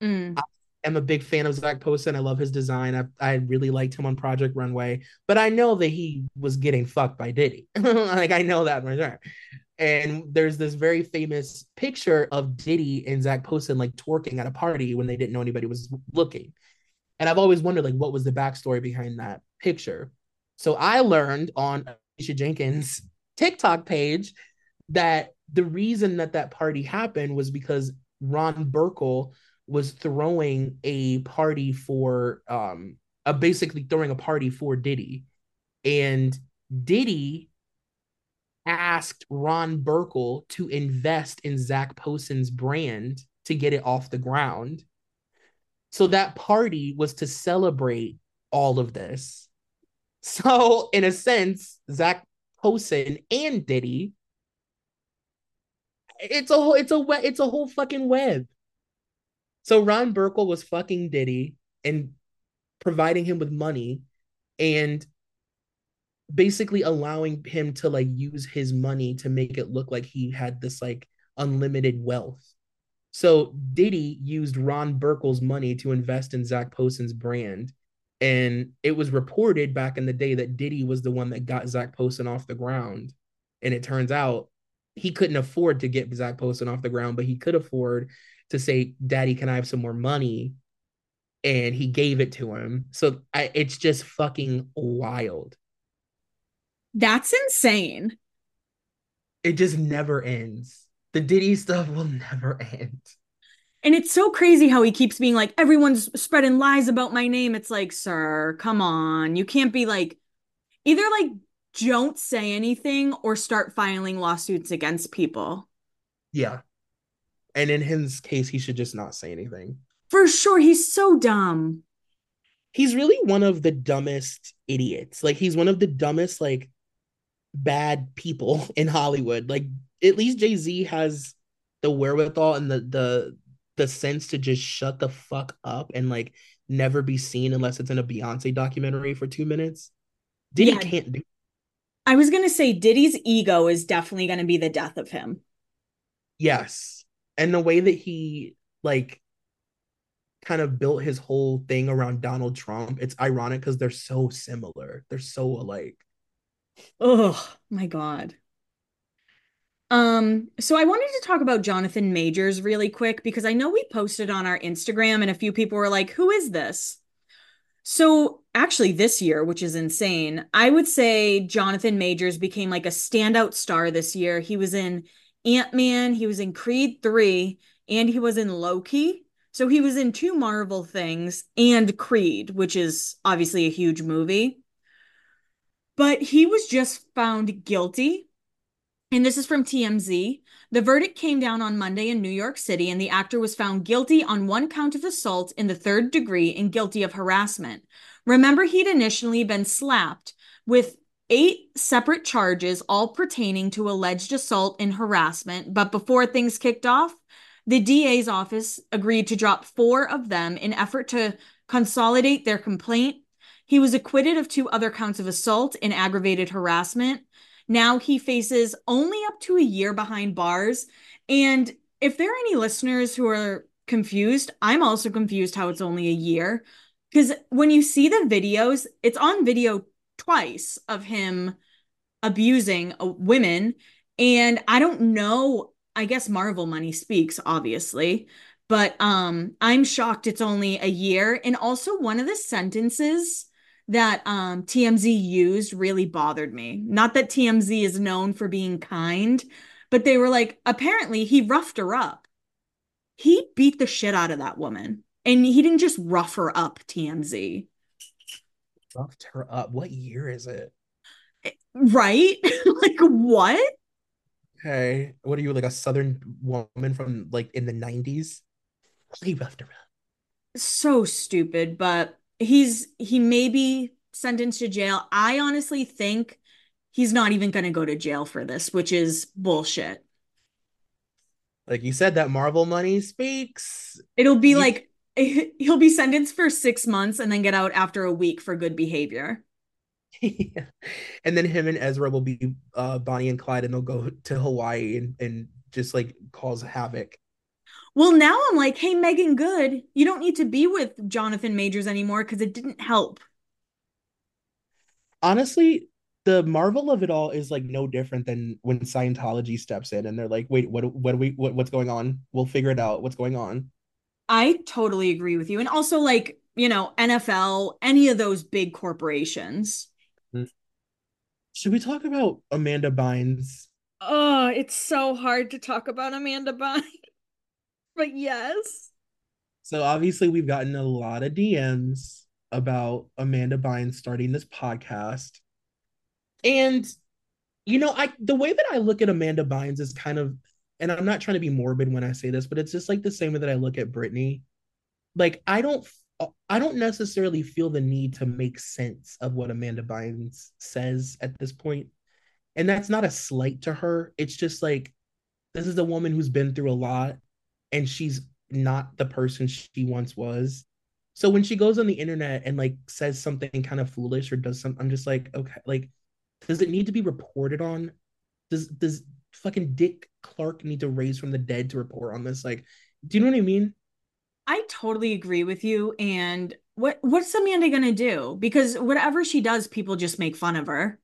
Mm. I am a big fan of Zac Posen. I love his design. I, I really liked him on Project Runway, but I know that he was getting fucked by Diddy. like I know that right there. And there's this very famous picture of Diddy and Zac Posen like twerking at a party when they didn't know anybody was looking. And I've always wondered like what was the backstory behind that picture. So I learned on Alicia Jenkins TikTok page that the reason that that party happened was because Ron Burkle was throwing a party for um a basically throwing a party for Diddy. And Diddy asked Ron Burkle to invest in Zac Posen's brand to get it off the ground. So that party was to celebrate all of this. So, in a sense, Zac Posen and Diddy, it's a whole, it's a it's a whole fucking web. So Ron Burkle was fucking Diddy and providing him with money and basically allowing him to like use his money to make it look like he had this like unlimited wealth. So Diddy used Ron Burkle's money to invest in Zac Posen's brand. And it was reported back in the day that Diddy was the one that got Zac Posen off the ground. And it turns out he couldn't afford to get Zac Posen off the ground, but he could afford to say, Daddy, can I have some more money? And he gave it to him. So I, it's just fucking wild. That's insane. It just never ends. The Diddy stuff will never end. And it's so crazy how he keeps being like, everyone's spreading lies about my name. It's like, sir, come on. You can't be like, either like, don't say anything or start filing lawsuits against people. Yeah. And in his case, he should just not say anything. For sure. He's so dumb. He's really one of the dumbest idiots. Like, he's one of the dumbest, like, bad people in Hollywood. Like, at least Jay Z has the wherewithal and the, the, the sense to just shut the fuck up and like never be seen unless it's in a Beyonce documentary for two minutes. Diddy yeah. can't do. I was gonna say Diddy's ego is definitely gonna be the death of him. Yes, and the way that he like kind of built his whole thing around Donald Trump, it's ironic because they're so similar. They're so alike. Oh my god. Um, so I wanted to talk about Jonathan Majors really quick because I know we posted on our Instagram and a few people were like, "Who is this?" So actually this year, which is insane, I would say Jonathan Majors became like a standout star this year. He was in Ant Man, he was in Creed 3, and he was in Loki. So he was in two Marvel things and Creed, which is obviously a huge movie. But he was just found guilty. And this is from TMZ. The verdict came down on Monday in New York City, and the actor was found guilty on one count of assault in the third degree and guilty of harassment. Remember, he'd initially been slapped with eight separate charges, all pertaining to alleged assault and harassment. But before things kicked off, the DA's office agreed to drop four of them in effort to consolidate their complaint. He was acquitted of two other counts of assault and aggravated harassment. Now he faces only up to a year behind bars. And if there are any listeners who are confused, I'm also confused how it's only a year. Because when you see the videos, it's on video twice of him abusing uh, women. And I don't know, I guess Marvel money speaks, obviously, but um, I'm shocked it's only a year. And also, one of the sentences that um, TMZ used really bothered me. Not that TMZ is known for being kind, but they were like, apparently, he roughed her up. He beat the shit out of that woman. And he didn't just rough her up, TMZ fucked her up. What year is it? Right? like what? Hey, what are you like a southern woman from like in the 90s? He left her up. So stupid, but he's he may be sentenced to jail. I honestly think he's not even going to go to jail for this, which is bullshit. Like you said, that Marvel money speaks. It'll be you, like he'll be sentenced for six months and then get out after a week for good behavior. yeah. And then him and Ezra will be uh, Bonnie and Clyde, and they'll go to Hawaii and, and just like cause havoc. Well, now I'm like, hey, Meagan Good, you don't need to be with Jonathan Majors anymore because it didn't help. Honestly, the marvel of it all is like no different than when Scientology steps in and they're like, wait, what what are we what, what's going on? We'll figure it out. What's going on? I totally agree with you. And also like, you know, NFL, any of those big corporations. Mm-hmm. Should we talk about Amanda Bynes? Oh, it's so hard to talk about Amanda Bynes. but yes. So obviously we've gotten a lot of DMs about Amanda Bynes starting this podcast. And you know, I the way that I look at Amanda Bynes is kind of and I'm not trying to be morbid when I say this, but it's just like the same way that I look at Britney. Like I don't I don't necessarily feel the need to make sense of what Amanda Bynes says at this point. And that's not a slight to her. It's just like this is a woman who's been through a lot and she's not the person she once was. So when she goes on the internet and like says something kind of foolish or does something, I'm just like, okay, like, does it need to be reported on? Does does fucking Dick Clark need to raise from the dead to report on this? Like, do you know what I mean? I totally agree with you. And what what's Amanda gonna do? Because whatever she does, people just make fun of her.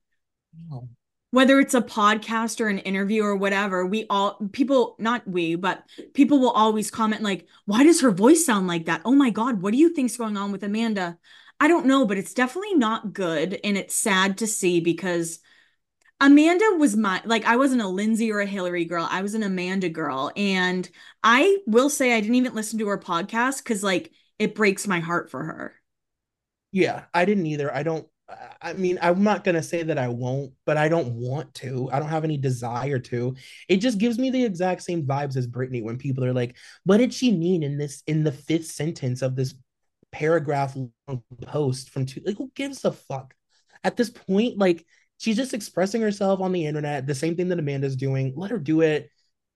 No whether it's a podcast or an interview or whatever, we all people not we, but people will always comment like, "Why does her voice sound like that?" "Oh my god, what do you think's going on with Amanda?" I don't know, but it's definitely not good and it's sad to see because Amanda was my like I wasn't a Lindsay or a Hilary girl. I was an Amanda girl and I will say I didn't even listen to her podcast cuz like it breaks my heart for her. Yeah, I didn't either. I don't I mean, I'm not gonna say that I won't, but I don't want to. I don't have any desire to. It just gives me the exact same vibes as Britney when people are like, "What did she mean in this in the fifth sentence of this paragraph long post from two? Like, who gives a fuck?" At this point, like she's just expressing herself on the internet. The same thing that Amanda's doing. Let her do it.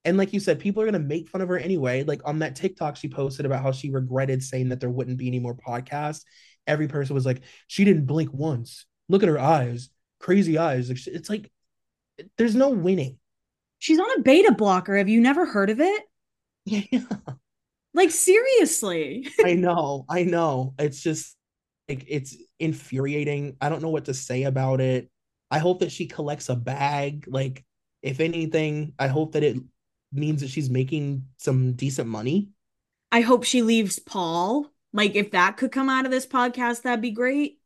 And like you said, people are gonna make fun of her anyway. Like on that TikTok she posted about how she regretted saying that there wouldn't be any more podcasts every person was like, she didn't blink once. Look at her eyes, crazy eyes. It's like there's no winning. She's on a beta blocker. Have you never heard of it? Yeah. Like seriously. I know. I know. It's just like it's infuriating. I don't know what to say about it. I hope that she collects a bag. Like, if anything, I hope that it means that she's making some decent money. I hope she leaves Paul. Like if that could come out of this podcast, that'd be great.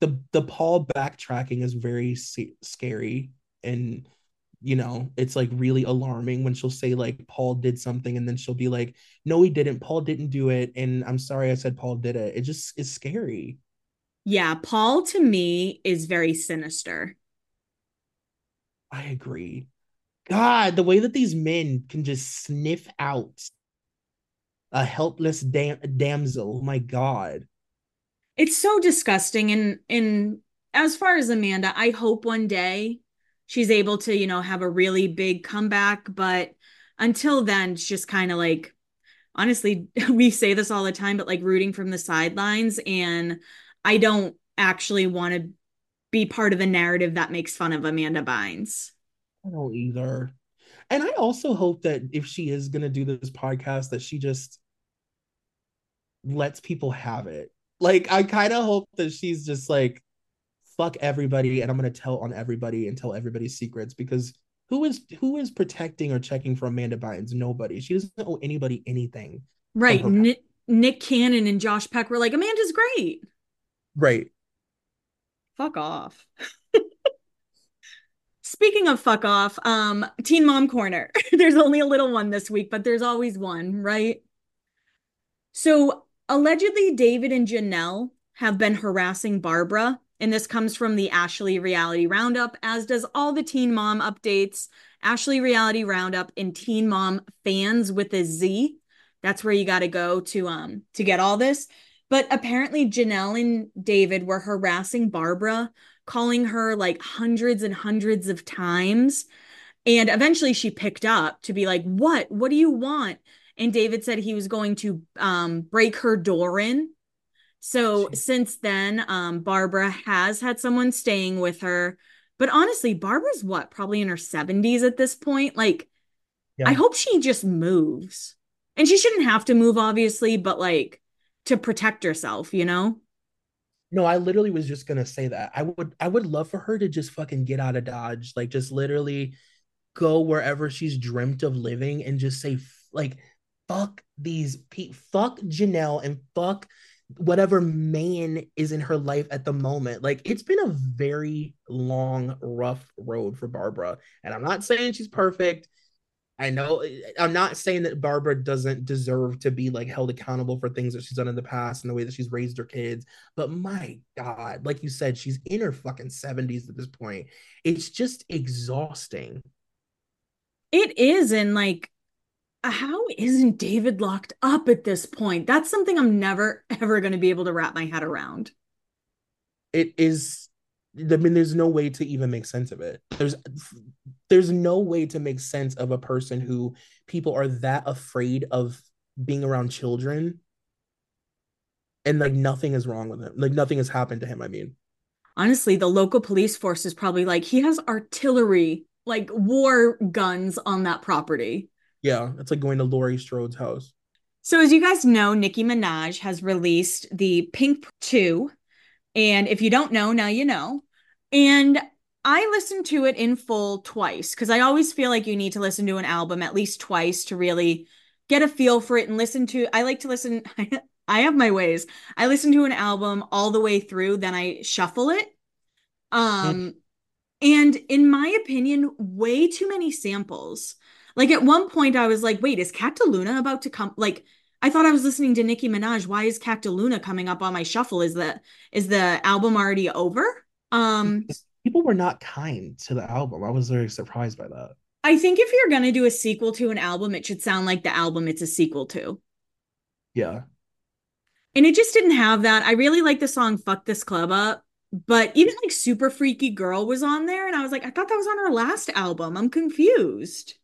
The the Paul backtracking is very scary and you know, it's like really alarming when she'll say like Paul did something and then she'll be like, "No, he didn't. Paul didn't do it." And I'm sorry I said Paul did it. It just is scary. Yeah, Paul to me is very sinister. I agree. God, the way that these men can just sniff out a helpless dam- damsel. Oh my God. It's so disgusting. And and as far as Amanda, I hope one day she's able to, you know, have a really big comeback. But until then, it's just kind of like honestly, we say this all the time, but like rooting from the sidelines. And I don't actually want to be part of a narrative that makes fun of Amanda Bynes. I don't either. And I also hope that if she is going to do this podcast, that she just lets people have it. Like, I kind of hope that she's just like, fuck everybody, and I'm going to tell on everybody and tell everybody's secrets because who is who is protecting or checking for Amanda Bynes? Nobody. She doesn't owe anybody anything. Right. Nick, Nick Cannon and Josh Peck were like, Amanda's great. Right. Fuck off. Speaking of fuck off, um, Teen Mom Corner. there's only a little one this week, but there's always one, right? So allegedly, David and Janelle have been harassing Barbara, and this comes from the Ashley Reality Roundup, as does all the Teen Mom updates. Ashley Reality Roundup and Teen Mom fans with a Z. That's where you got to go to um to get all this. But apparently, Janelle and David were harassing Barbara calling her like hundreds and hundreds of times. And eventually she picked up to be like, What? What do you want? And David said he was going to um, break her door in. So since then, um, Barbara has had someone staying with her. But honestly, Barbara's what? Probably in her 70s at this point. Like, yeah. I hope she just moves. And she shouldn't have to move, obviously, but like to protect herself, you know? No, I literally was just gonna say that. I would I would love for her to just fucking get out of Dodge. Like just literally go wherever she's dreamt of living and just say like fuck these pe fuck Janelle and fuck whatever man is in her life at the moment. Like it's been a very long, rough road for Barbara. And I'm not saying she's perfect. I know eh, eh, I'm not saying that Barbara doesn't deserve to be like held accountable for things that she's done in the past and the way that she's raised her kids, but my God, like you said, she's in her fucking 70s at this point. It's just exhausting. It is. And like, how isn't David locked up at this point? That's something I'm never, ever going to be able to wrap my head around. It is I mean, there's no way to even make sense of it. There's there's no way to make sense of a person who people are that afraid of being around children and like nothing is wrong with him. Like nothing has happened to him, I mean. Honestly, the local police force is probably like he has artillery, like war guns on that property. Yeah, it's like going to Laurie Strode's house. So as you guys know, Nicki Minaj has released the Pink 2 and if you don't know, now you know. And I listened to it in full twice because I always feel like you need to listen to an album at least twice to really get a feel for it and listen to. I like to listen. I have my ways. I listen to an album all the way through, then I shuffle it. Um, and in my opinion, way too many samples. Like at one point, I was like, "Wait, is Cactaluna about to come?" Like I thought I was listening to Nicki Minaj. Why is Cactaluna coming up on my shuffle? Is the is the album already over? Um people were not kind to the album. I was very surprised by that. I think if you're gonna do a sequel to an album, it should sound like the album it's a sequel to. Yeah. And it just didn't have that. I really like the song Fuck This Club Up, but even like Super Freaky Girl was on there, and I was like, I thought that was on her last album. I'm confused.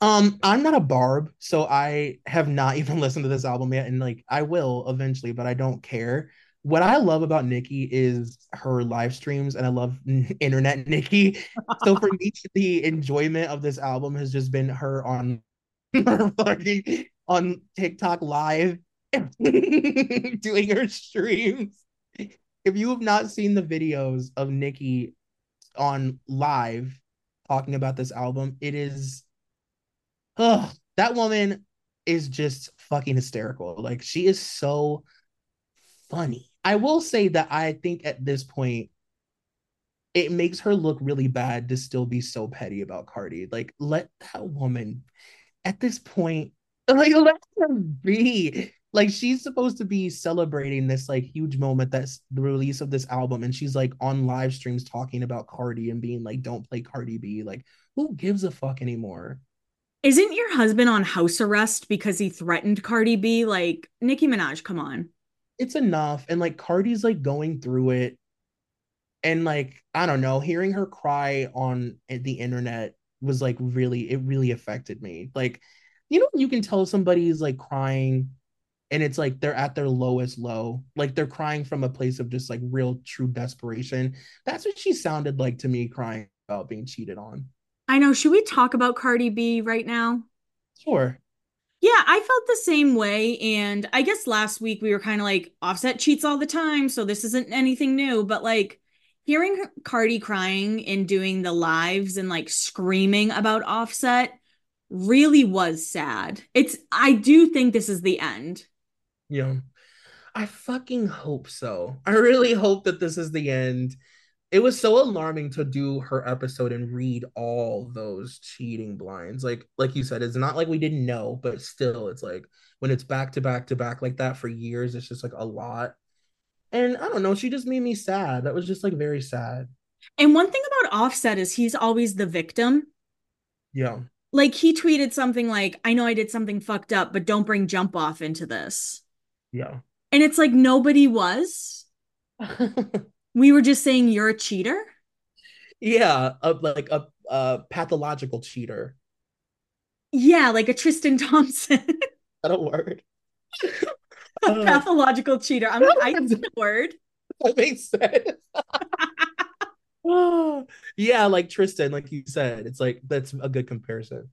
Um, I'm not a barb, so I have not even listened to this album yet, and like I will eventually, but I don't care. What I love about Nicki is her live streams, and I love internet Nicki. So for me, the enjoyment of this album has just been her on her fucking on TikTok live doing her streams. If you have not seen the videos of Nicki on live talking about this album, it is oh, that woman is just fucking hysterical. Like she is so funny. I will say that I think at this point it makes her look really bad to still be so petty about Cardi. Like let that woman at this point like let her be. Like she's supposed to be celebrating this like huge moment that's the release of this album and she's like on live streams talking about Cardi and being like don't play Cardi B. Like who gives a fuck anymore? Isn't your husband on house arrest because he threatened Cardi B? Like, Nicki Minaj, come on. It's enough. And like Cardi's like going through it. And like, I don't know, hearing her cry on eh, the internet was like really, it really affected me. Like, you know, you can tell somebody's like crying and it's like they're at their lowest low. Like they're crying from a place of just like real true desperation. That's what she sounded like to me crying about being cheated on. I know. Should we talk about Cardi B right now? Sure. Yeah, I felt the same way. And I guess last week we were kind of like offset cheats all the time. So this isn't anything new. But like hearing Cardi crying and doing the lives and like screaming about offset really was sad. It's, I do think this is the end. Yeah. I fucking hope so. I really hope that this is the end it was so alarming to do her episode and read all those cheating blinds. Like like you said it's not like we didn't know but still it's like when it's back to back to back like that for years it's just like a lot. And i don't know she just made me sad. That was just like very sad. And one thing about offset is he's always the victim. Yeah. Like he tweeted something like i know i did something fucked up but don't bring jump off into this. Yeah. And it's like nobody was We were just saying you're a cheater? Yeah, a, like a, a pathological cheater. Yeah, like a Tristan Thompson. that a word? a uh, pathological cheater. I'm I the word. That makes sense. yeah, like Tristan, like you said, it's like that's a good comparison.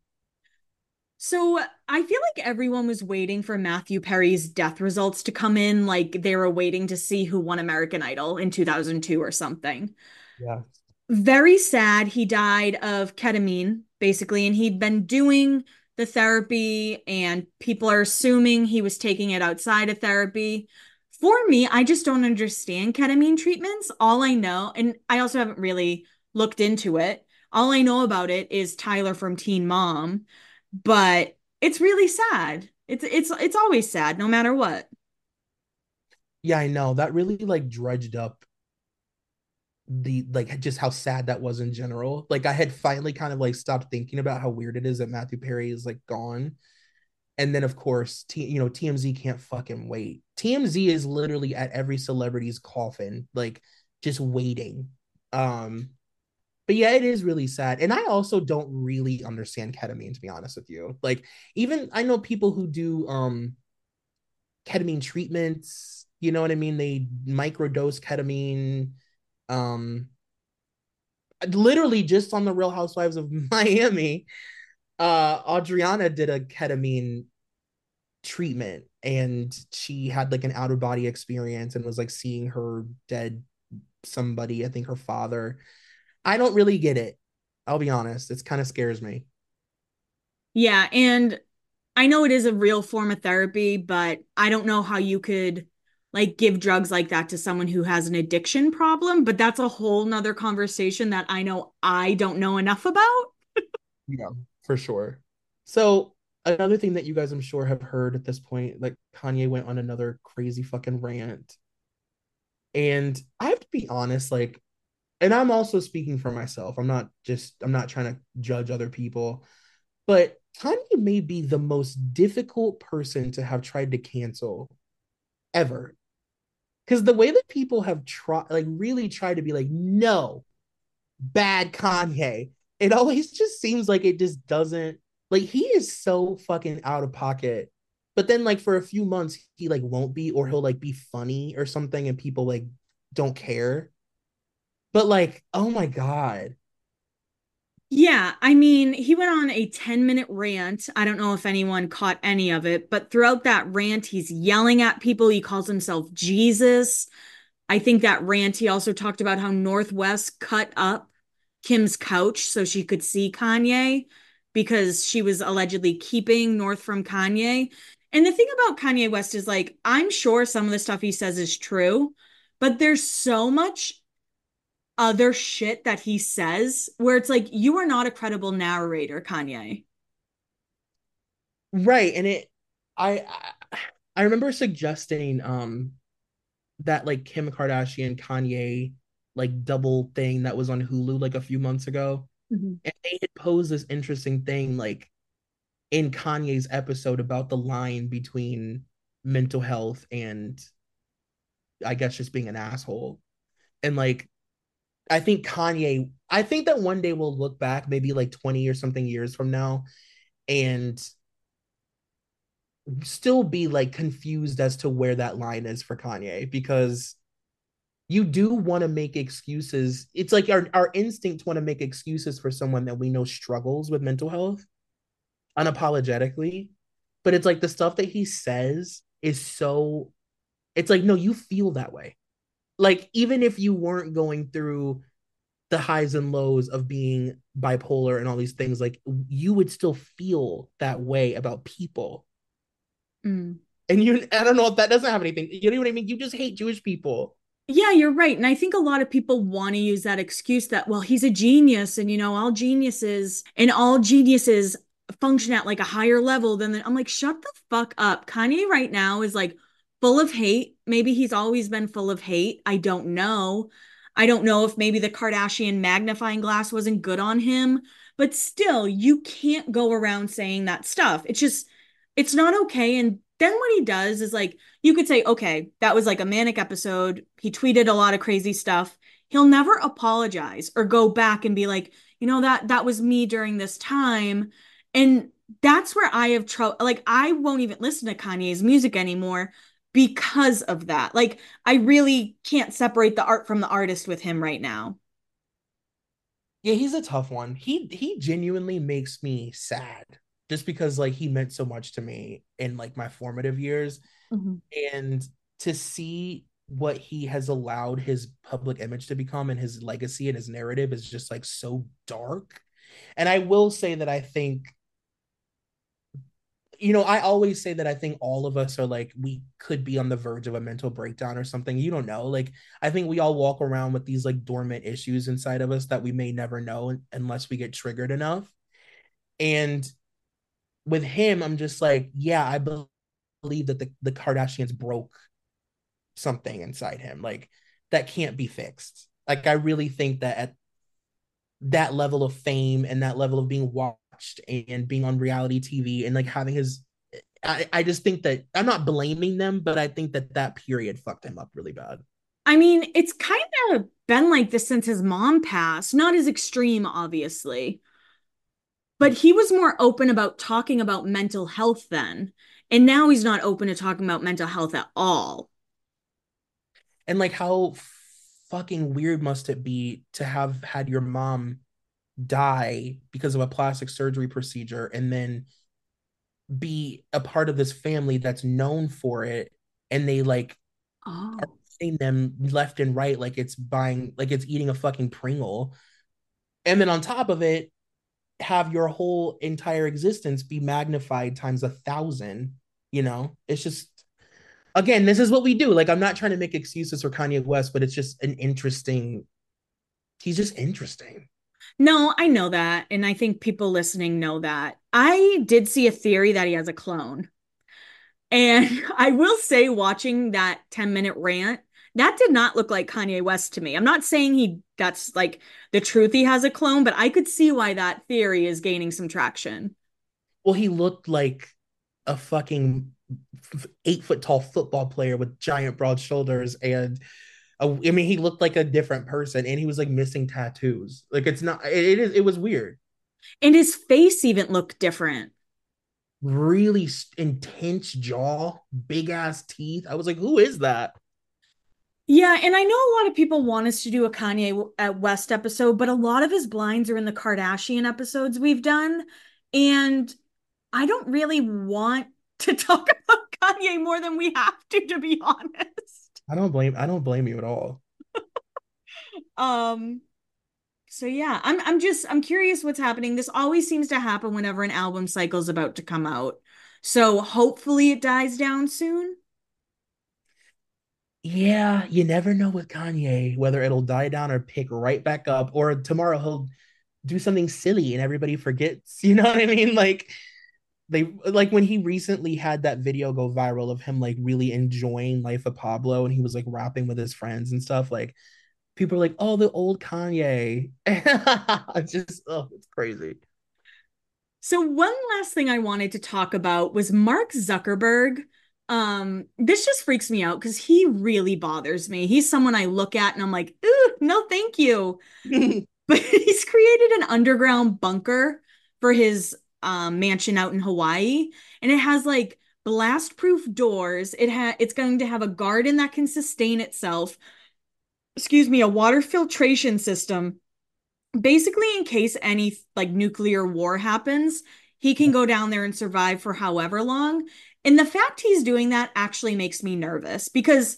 So I feel like everyone was waiting for Matthew Perry's death results to come in, like they were waiting to see who won American Idol in 2002 or something. Yeah. Very sad. He died of ketamine, basically, and he'd been doing the therapy, and people are assuming he was taking it outside of therapy. For me, I just don't understand ketamine treatments. All I know, and I also haven't really looked into it, all I know about it is Tyler from Teen Mom but it's really sad. It's it's it's always sad no matter what. Yeah, I know. That really like dredged up the like just how sad that was in general. Like I had finally kind of like stopped thinking about how weird it is that Matthew Perry is like gone. And then of course, T, you know, TMZ can't fucking wait. TMZ is literally at every celebrity's coffin, like just waiting. Um but yeah, it is really sad. And I also don't really understand ketamine, to be honest with you. Like, even I know people who do um ketamine treatments, you know what I mean? They microdose ketamine. Um literally just on the Real Housewives of Miami, uh Adriana did a ketamine treatment and she had like an out of body experience and was like seeing her dead somebody, I think her father I don't really get it. I'll be honest. It kind of scares me. Yeah, and I know it is a real form of therapy, but I don't know how you could like give drugs like that to someone who has an addiction problem, but that's a whole nother conversation that I know I don't know enough about. yeah, for sure. So another thing that you guys I'm sure have heard at this point, like Kanye went on another crazy fucking rant. And I have to be honest, like and I'm also speaking for myself. I'm not just I'm not trying to judge other people, but Kanye may be the most difficult person to have tried to cancel ever. Cuz the way that people have tried like really tried to be like no, bad Kanye. It always just seems like it just doesn't like he is so fucking out of pocket. But then like for a few months he like won't be or he'll like be funny or something and people like don't care but like, oh my God. Yeah, I mean, he went on a 10 minute rant. I don't know if anyone caught any of it, but throughout that rant, he's yelling at people. He calls himself Jesus. I think that rant, he also talked about how North West cut up Kim's couch so she could see Kanye because she was allegedly keeping North from Kanye. And the thing about Kanye West is like, I'm sure some of the stuff he says is true, but there's so much other shit that he says where it's like you are not a credible narrator kanye. Right and it i i remember suggesting um that like kim kardashian kanye like double thing that was on hulu like a few months ago. Mm-hmm. and they had posed this interesting thing like in kanye's episode about the line between mental health and i guess just being an asshole. And like I think Kanye, I think that one day we'll look back, maybe like 20 or something years from now, and still be like confused as to where that line is for Kanye because you do want to make excuses. It's like our, our instinct want to make excuses for someone that we know struggles with mental health unapologetically. But it's like the stuff that he says is so, it's like, no, you feel that way like even if you weren't going through the highs and lows of being bipolar and all these things like you would still feel that way about people. Mm. and you i don't know if that doesn't have anything you know what i mean? You just hate jewish people. Yeah you're right. And i think a lot of people want to use that excuse that well he's a genius and you know all geniuses and all geniuses function at like a higher level than the, i'm like shut the fuck up. Kanye right now is like full of hate. Maybe he's always been full of hate. I don't know. I don't know if maybe the Kardashian magnifying glass wasn't good on him, but still, you can't go around saying that stuff. It's just, it's not okay. And then what he does is like, you could say, okay, that was like a manic episode. He tweeted a lot of crazy stuff. He'll never apologize or go back and be like, you know, that that was me during this time. And that's where I have trouble. Like, I won't even listen to Kanye's music anymore because of that. Like I really can't separate the art from the artist with him right now. Yeah, he's a tough one. He he genuinely makes me sad just because like he meant so much to me in like my formative years. Mm-hmm. And to see what he has allowed his public image to become and his legacy and his narrative is just like so dark. And I will say that I think you know, I always say that I think all of us are like, we could be on the verge of a mental breakdown or something. You don't know. Like, I think we all walk around with these like dormant issues inside of us that we may never know unless we get triggered enough. And with him, I'm just like, yeah, I believe that the, the Kardashians broke something inside him. Like, that can't be fixed. Like, I really think that at that level of fame and that level of being watched and being on reality TV and like having his I, I just think that I'm not blaming them, but I think that that period fucked him up really bad. I mean, it's kind of been like this since his mom passed. Not as extreme, obviously, but he was more open about talking about mental health then. And now he's not open to talking about mental health at all. And like, how fucking weird must it be to have had your mom die because of a plastic surgery procedure and then be a part of this family that's known for it and they like oh. are seeing them left and right like it's buying like it's eating a fucking pringle. And then on top of it have your whole entire existence be magnified times a thousand you know? It's just again this is what we do. Like i'm not trying to make excuses for kanye west but it's just an interesting he's just interesting no, I know that. And I think people listening know that. I did see a theory that he has a clone. And I will say, watching that 10 minute rant, that did not look like Kanye West to me. I'm not saying he that's like the truth he has a clone, but I could see why that theory is gaining some traction. Well, he looked like a fucking eight foot tall football player with giant broad shoulders and I mean, he looked like a different person, and he was like missing tattoos. Like it's not. It, it is. It was weird. And his face even looked different. Really intense jaw, big ass teeth. I was like, who is that? Yeah, and I know a lot of people want us to do a Kanye West episode, but a lot of his blinds are in the Kardashian episodes we've done, and I don't really want to talk about Kanye more than we have to, to be honest. I don't blame I don't blame you at all. um so yeah, I'm I'm just I'm curious what's happening. This always seems to happen whenever an album cycle is about to come out. So hopefully it dies down soon. Yeah, you never know with Kanye whether it'll die down or pick right back up or tomorrow he'll do something silly and everybody forgets. You know what I mean? Like they like when he recently had that video go viral of him like really enjoying life of Pablo and he was like rapping with his friends and stuff like people are like oh the old Kanye. It's just oh it's crazy. So one last thing I wanted to talk about was Mark Zuckerberg. Um this just freaks me out because he really bothers me. He's someone I look at and I'm like ooh no thank you. But he's created an underground bunker for his um, mansion out in Hawaii, and it has like blast proof doors. It ha- it's going to have a garden that can sustain itself. Excuse me, a water filtration system. Basically, in case any like nuclear war happens, he can go down there and survive for however long. And the fact he's doing that actually makes me nervous because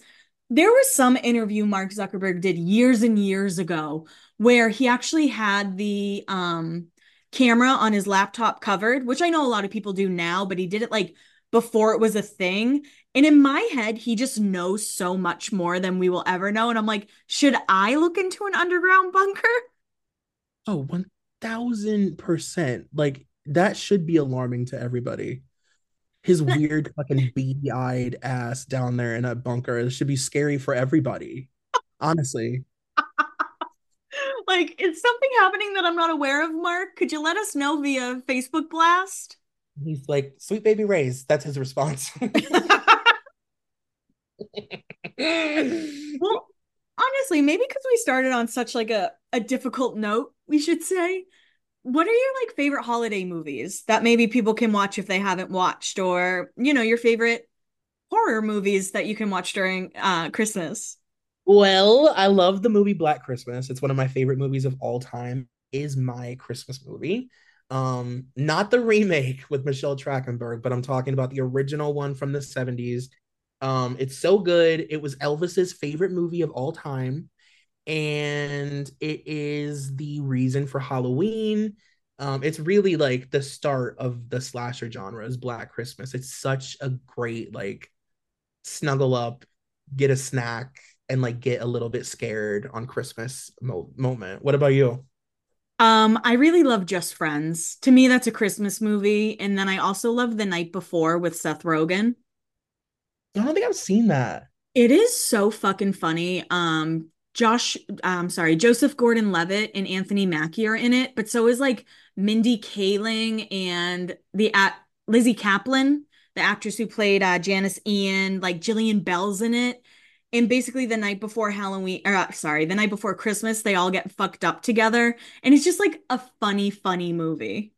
there was some interview Mark Zuckerberg did years and years ago where he actually had the um camera on his laptop covered, which I know a lot of people do now, but he did it like before it was a thing. And in my head, he just knows so much more than we will ever know. And I'm like, should I look into an underground bunker? Oh, 1000%. Like, that should be alarming to everybody. His weird fucking beady eyed ass down there in a bunker. It should be scary for everybody. Honestly. like, is something happening that I'm not aware of, Mark? Could you let us know via Facebook blast? He's like, sweet baby rays. That's his response. well, honestly, maybe because we started on such like a, a difficult note, we should say. What are your like favorite holiday movies that maybe people can watch if they haven't watched, or you know, your favorite horror movies that you can watch during uh Christmas? Well, I love the movie Black Christmas. It's one of my favorite movies of all time. Is my Christmas movie. Um, not the remake with Michelle Trachtenberg, but I'm talking about the original one from the 70s. Um, it's so good. It was Elvis's favorite movie of all time, and it is the reason for Halloween. Um, it's really like the start of the slasher genre is Black Christmas. It's such a great like snuggle up, get a snack, and like get a little bit scared on Christmas mo- moment. What about you? Um, I really love Just Friends. To me, that's a Christmas movie. And then I also love The Night Before with Seth Rogen. I don't think I've seen that. It is so fucking funny. Um, Josh, I'm sorry, Joseph Gordon-Levitt and Anthony Mackie are in it, but so is like Mindy Kaling and the at Lizzy Caplan, the actress who played uh, Janis Ian, like Jillian Bell's in it. And basically, the night before Halloween, or uh, sorry, the night before Christmas, they all get fucked up together, and it's just like a funny, funny movie.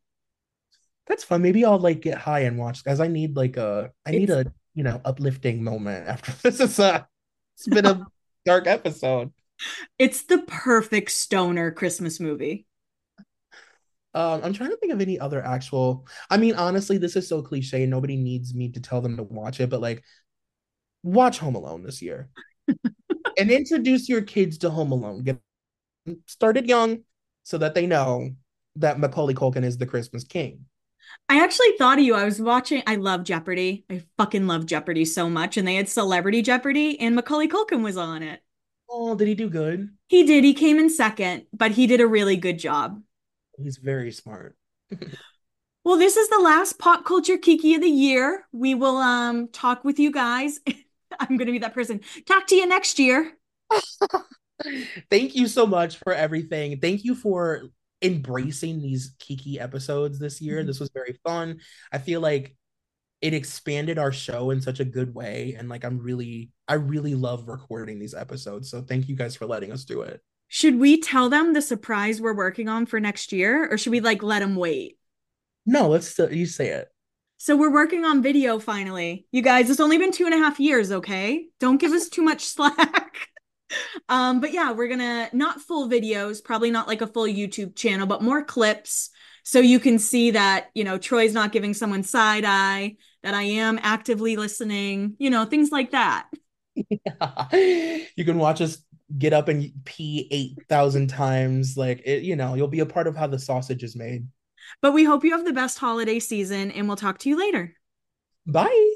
That's fun. Maybe I'll like get high and watch because I need like a I need it's, a you know uplifting moment after this is a it's been a dark episode. It's the perfect stoner Christmas movie. Um, I'm trying to think of any other actual. I mean, honestly, this is so cliche. Nobody needs me to tell them to watch it, but like, watch Home Alone this year, and introduce your kids to Home Alone. Get started young, so that they know that Macaulay Culkin is the Christmas King. I actually thought of you. I was watching. I love Jeopardy. I fucking love Jeopardy so much, and they had Celebrity Jeopardy, and Macaulay Culkin was on it. Oh, did he do good? He did. He came in second, but he did a really good job. He's very smart. well, this is the last pop culture kiki of the year. We will um talk with you guys. I'm going to be that person. Talk to you next year. Thank you so much for everything. Thank you for embracing these kiki episodes this year. Mm-hmm. This was very fun. I feel like it expanded our show in such a good way and like i'm really i really love recording these episodes so thank you guys for letting us do it should we tell them the surprise we're working on for next year or should we like let them wait no let's still you say it so we're working on video finally you guys it's only been two and a half years okay don't give us too much slack um but yeah we're gonna not full videos probably not like a full youtube channel but more clips so you can see that you know troy's not giving someone side eye that I am actively listening, you know, things like that. Yeah. You can watch us get up and pee 8,000 times. Like, it, you know, you'll be a part of how the sausage is made. But we hope you have the best holiday season and we'll talk to you later. Bye.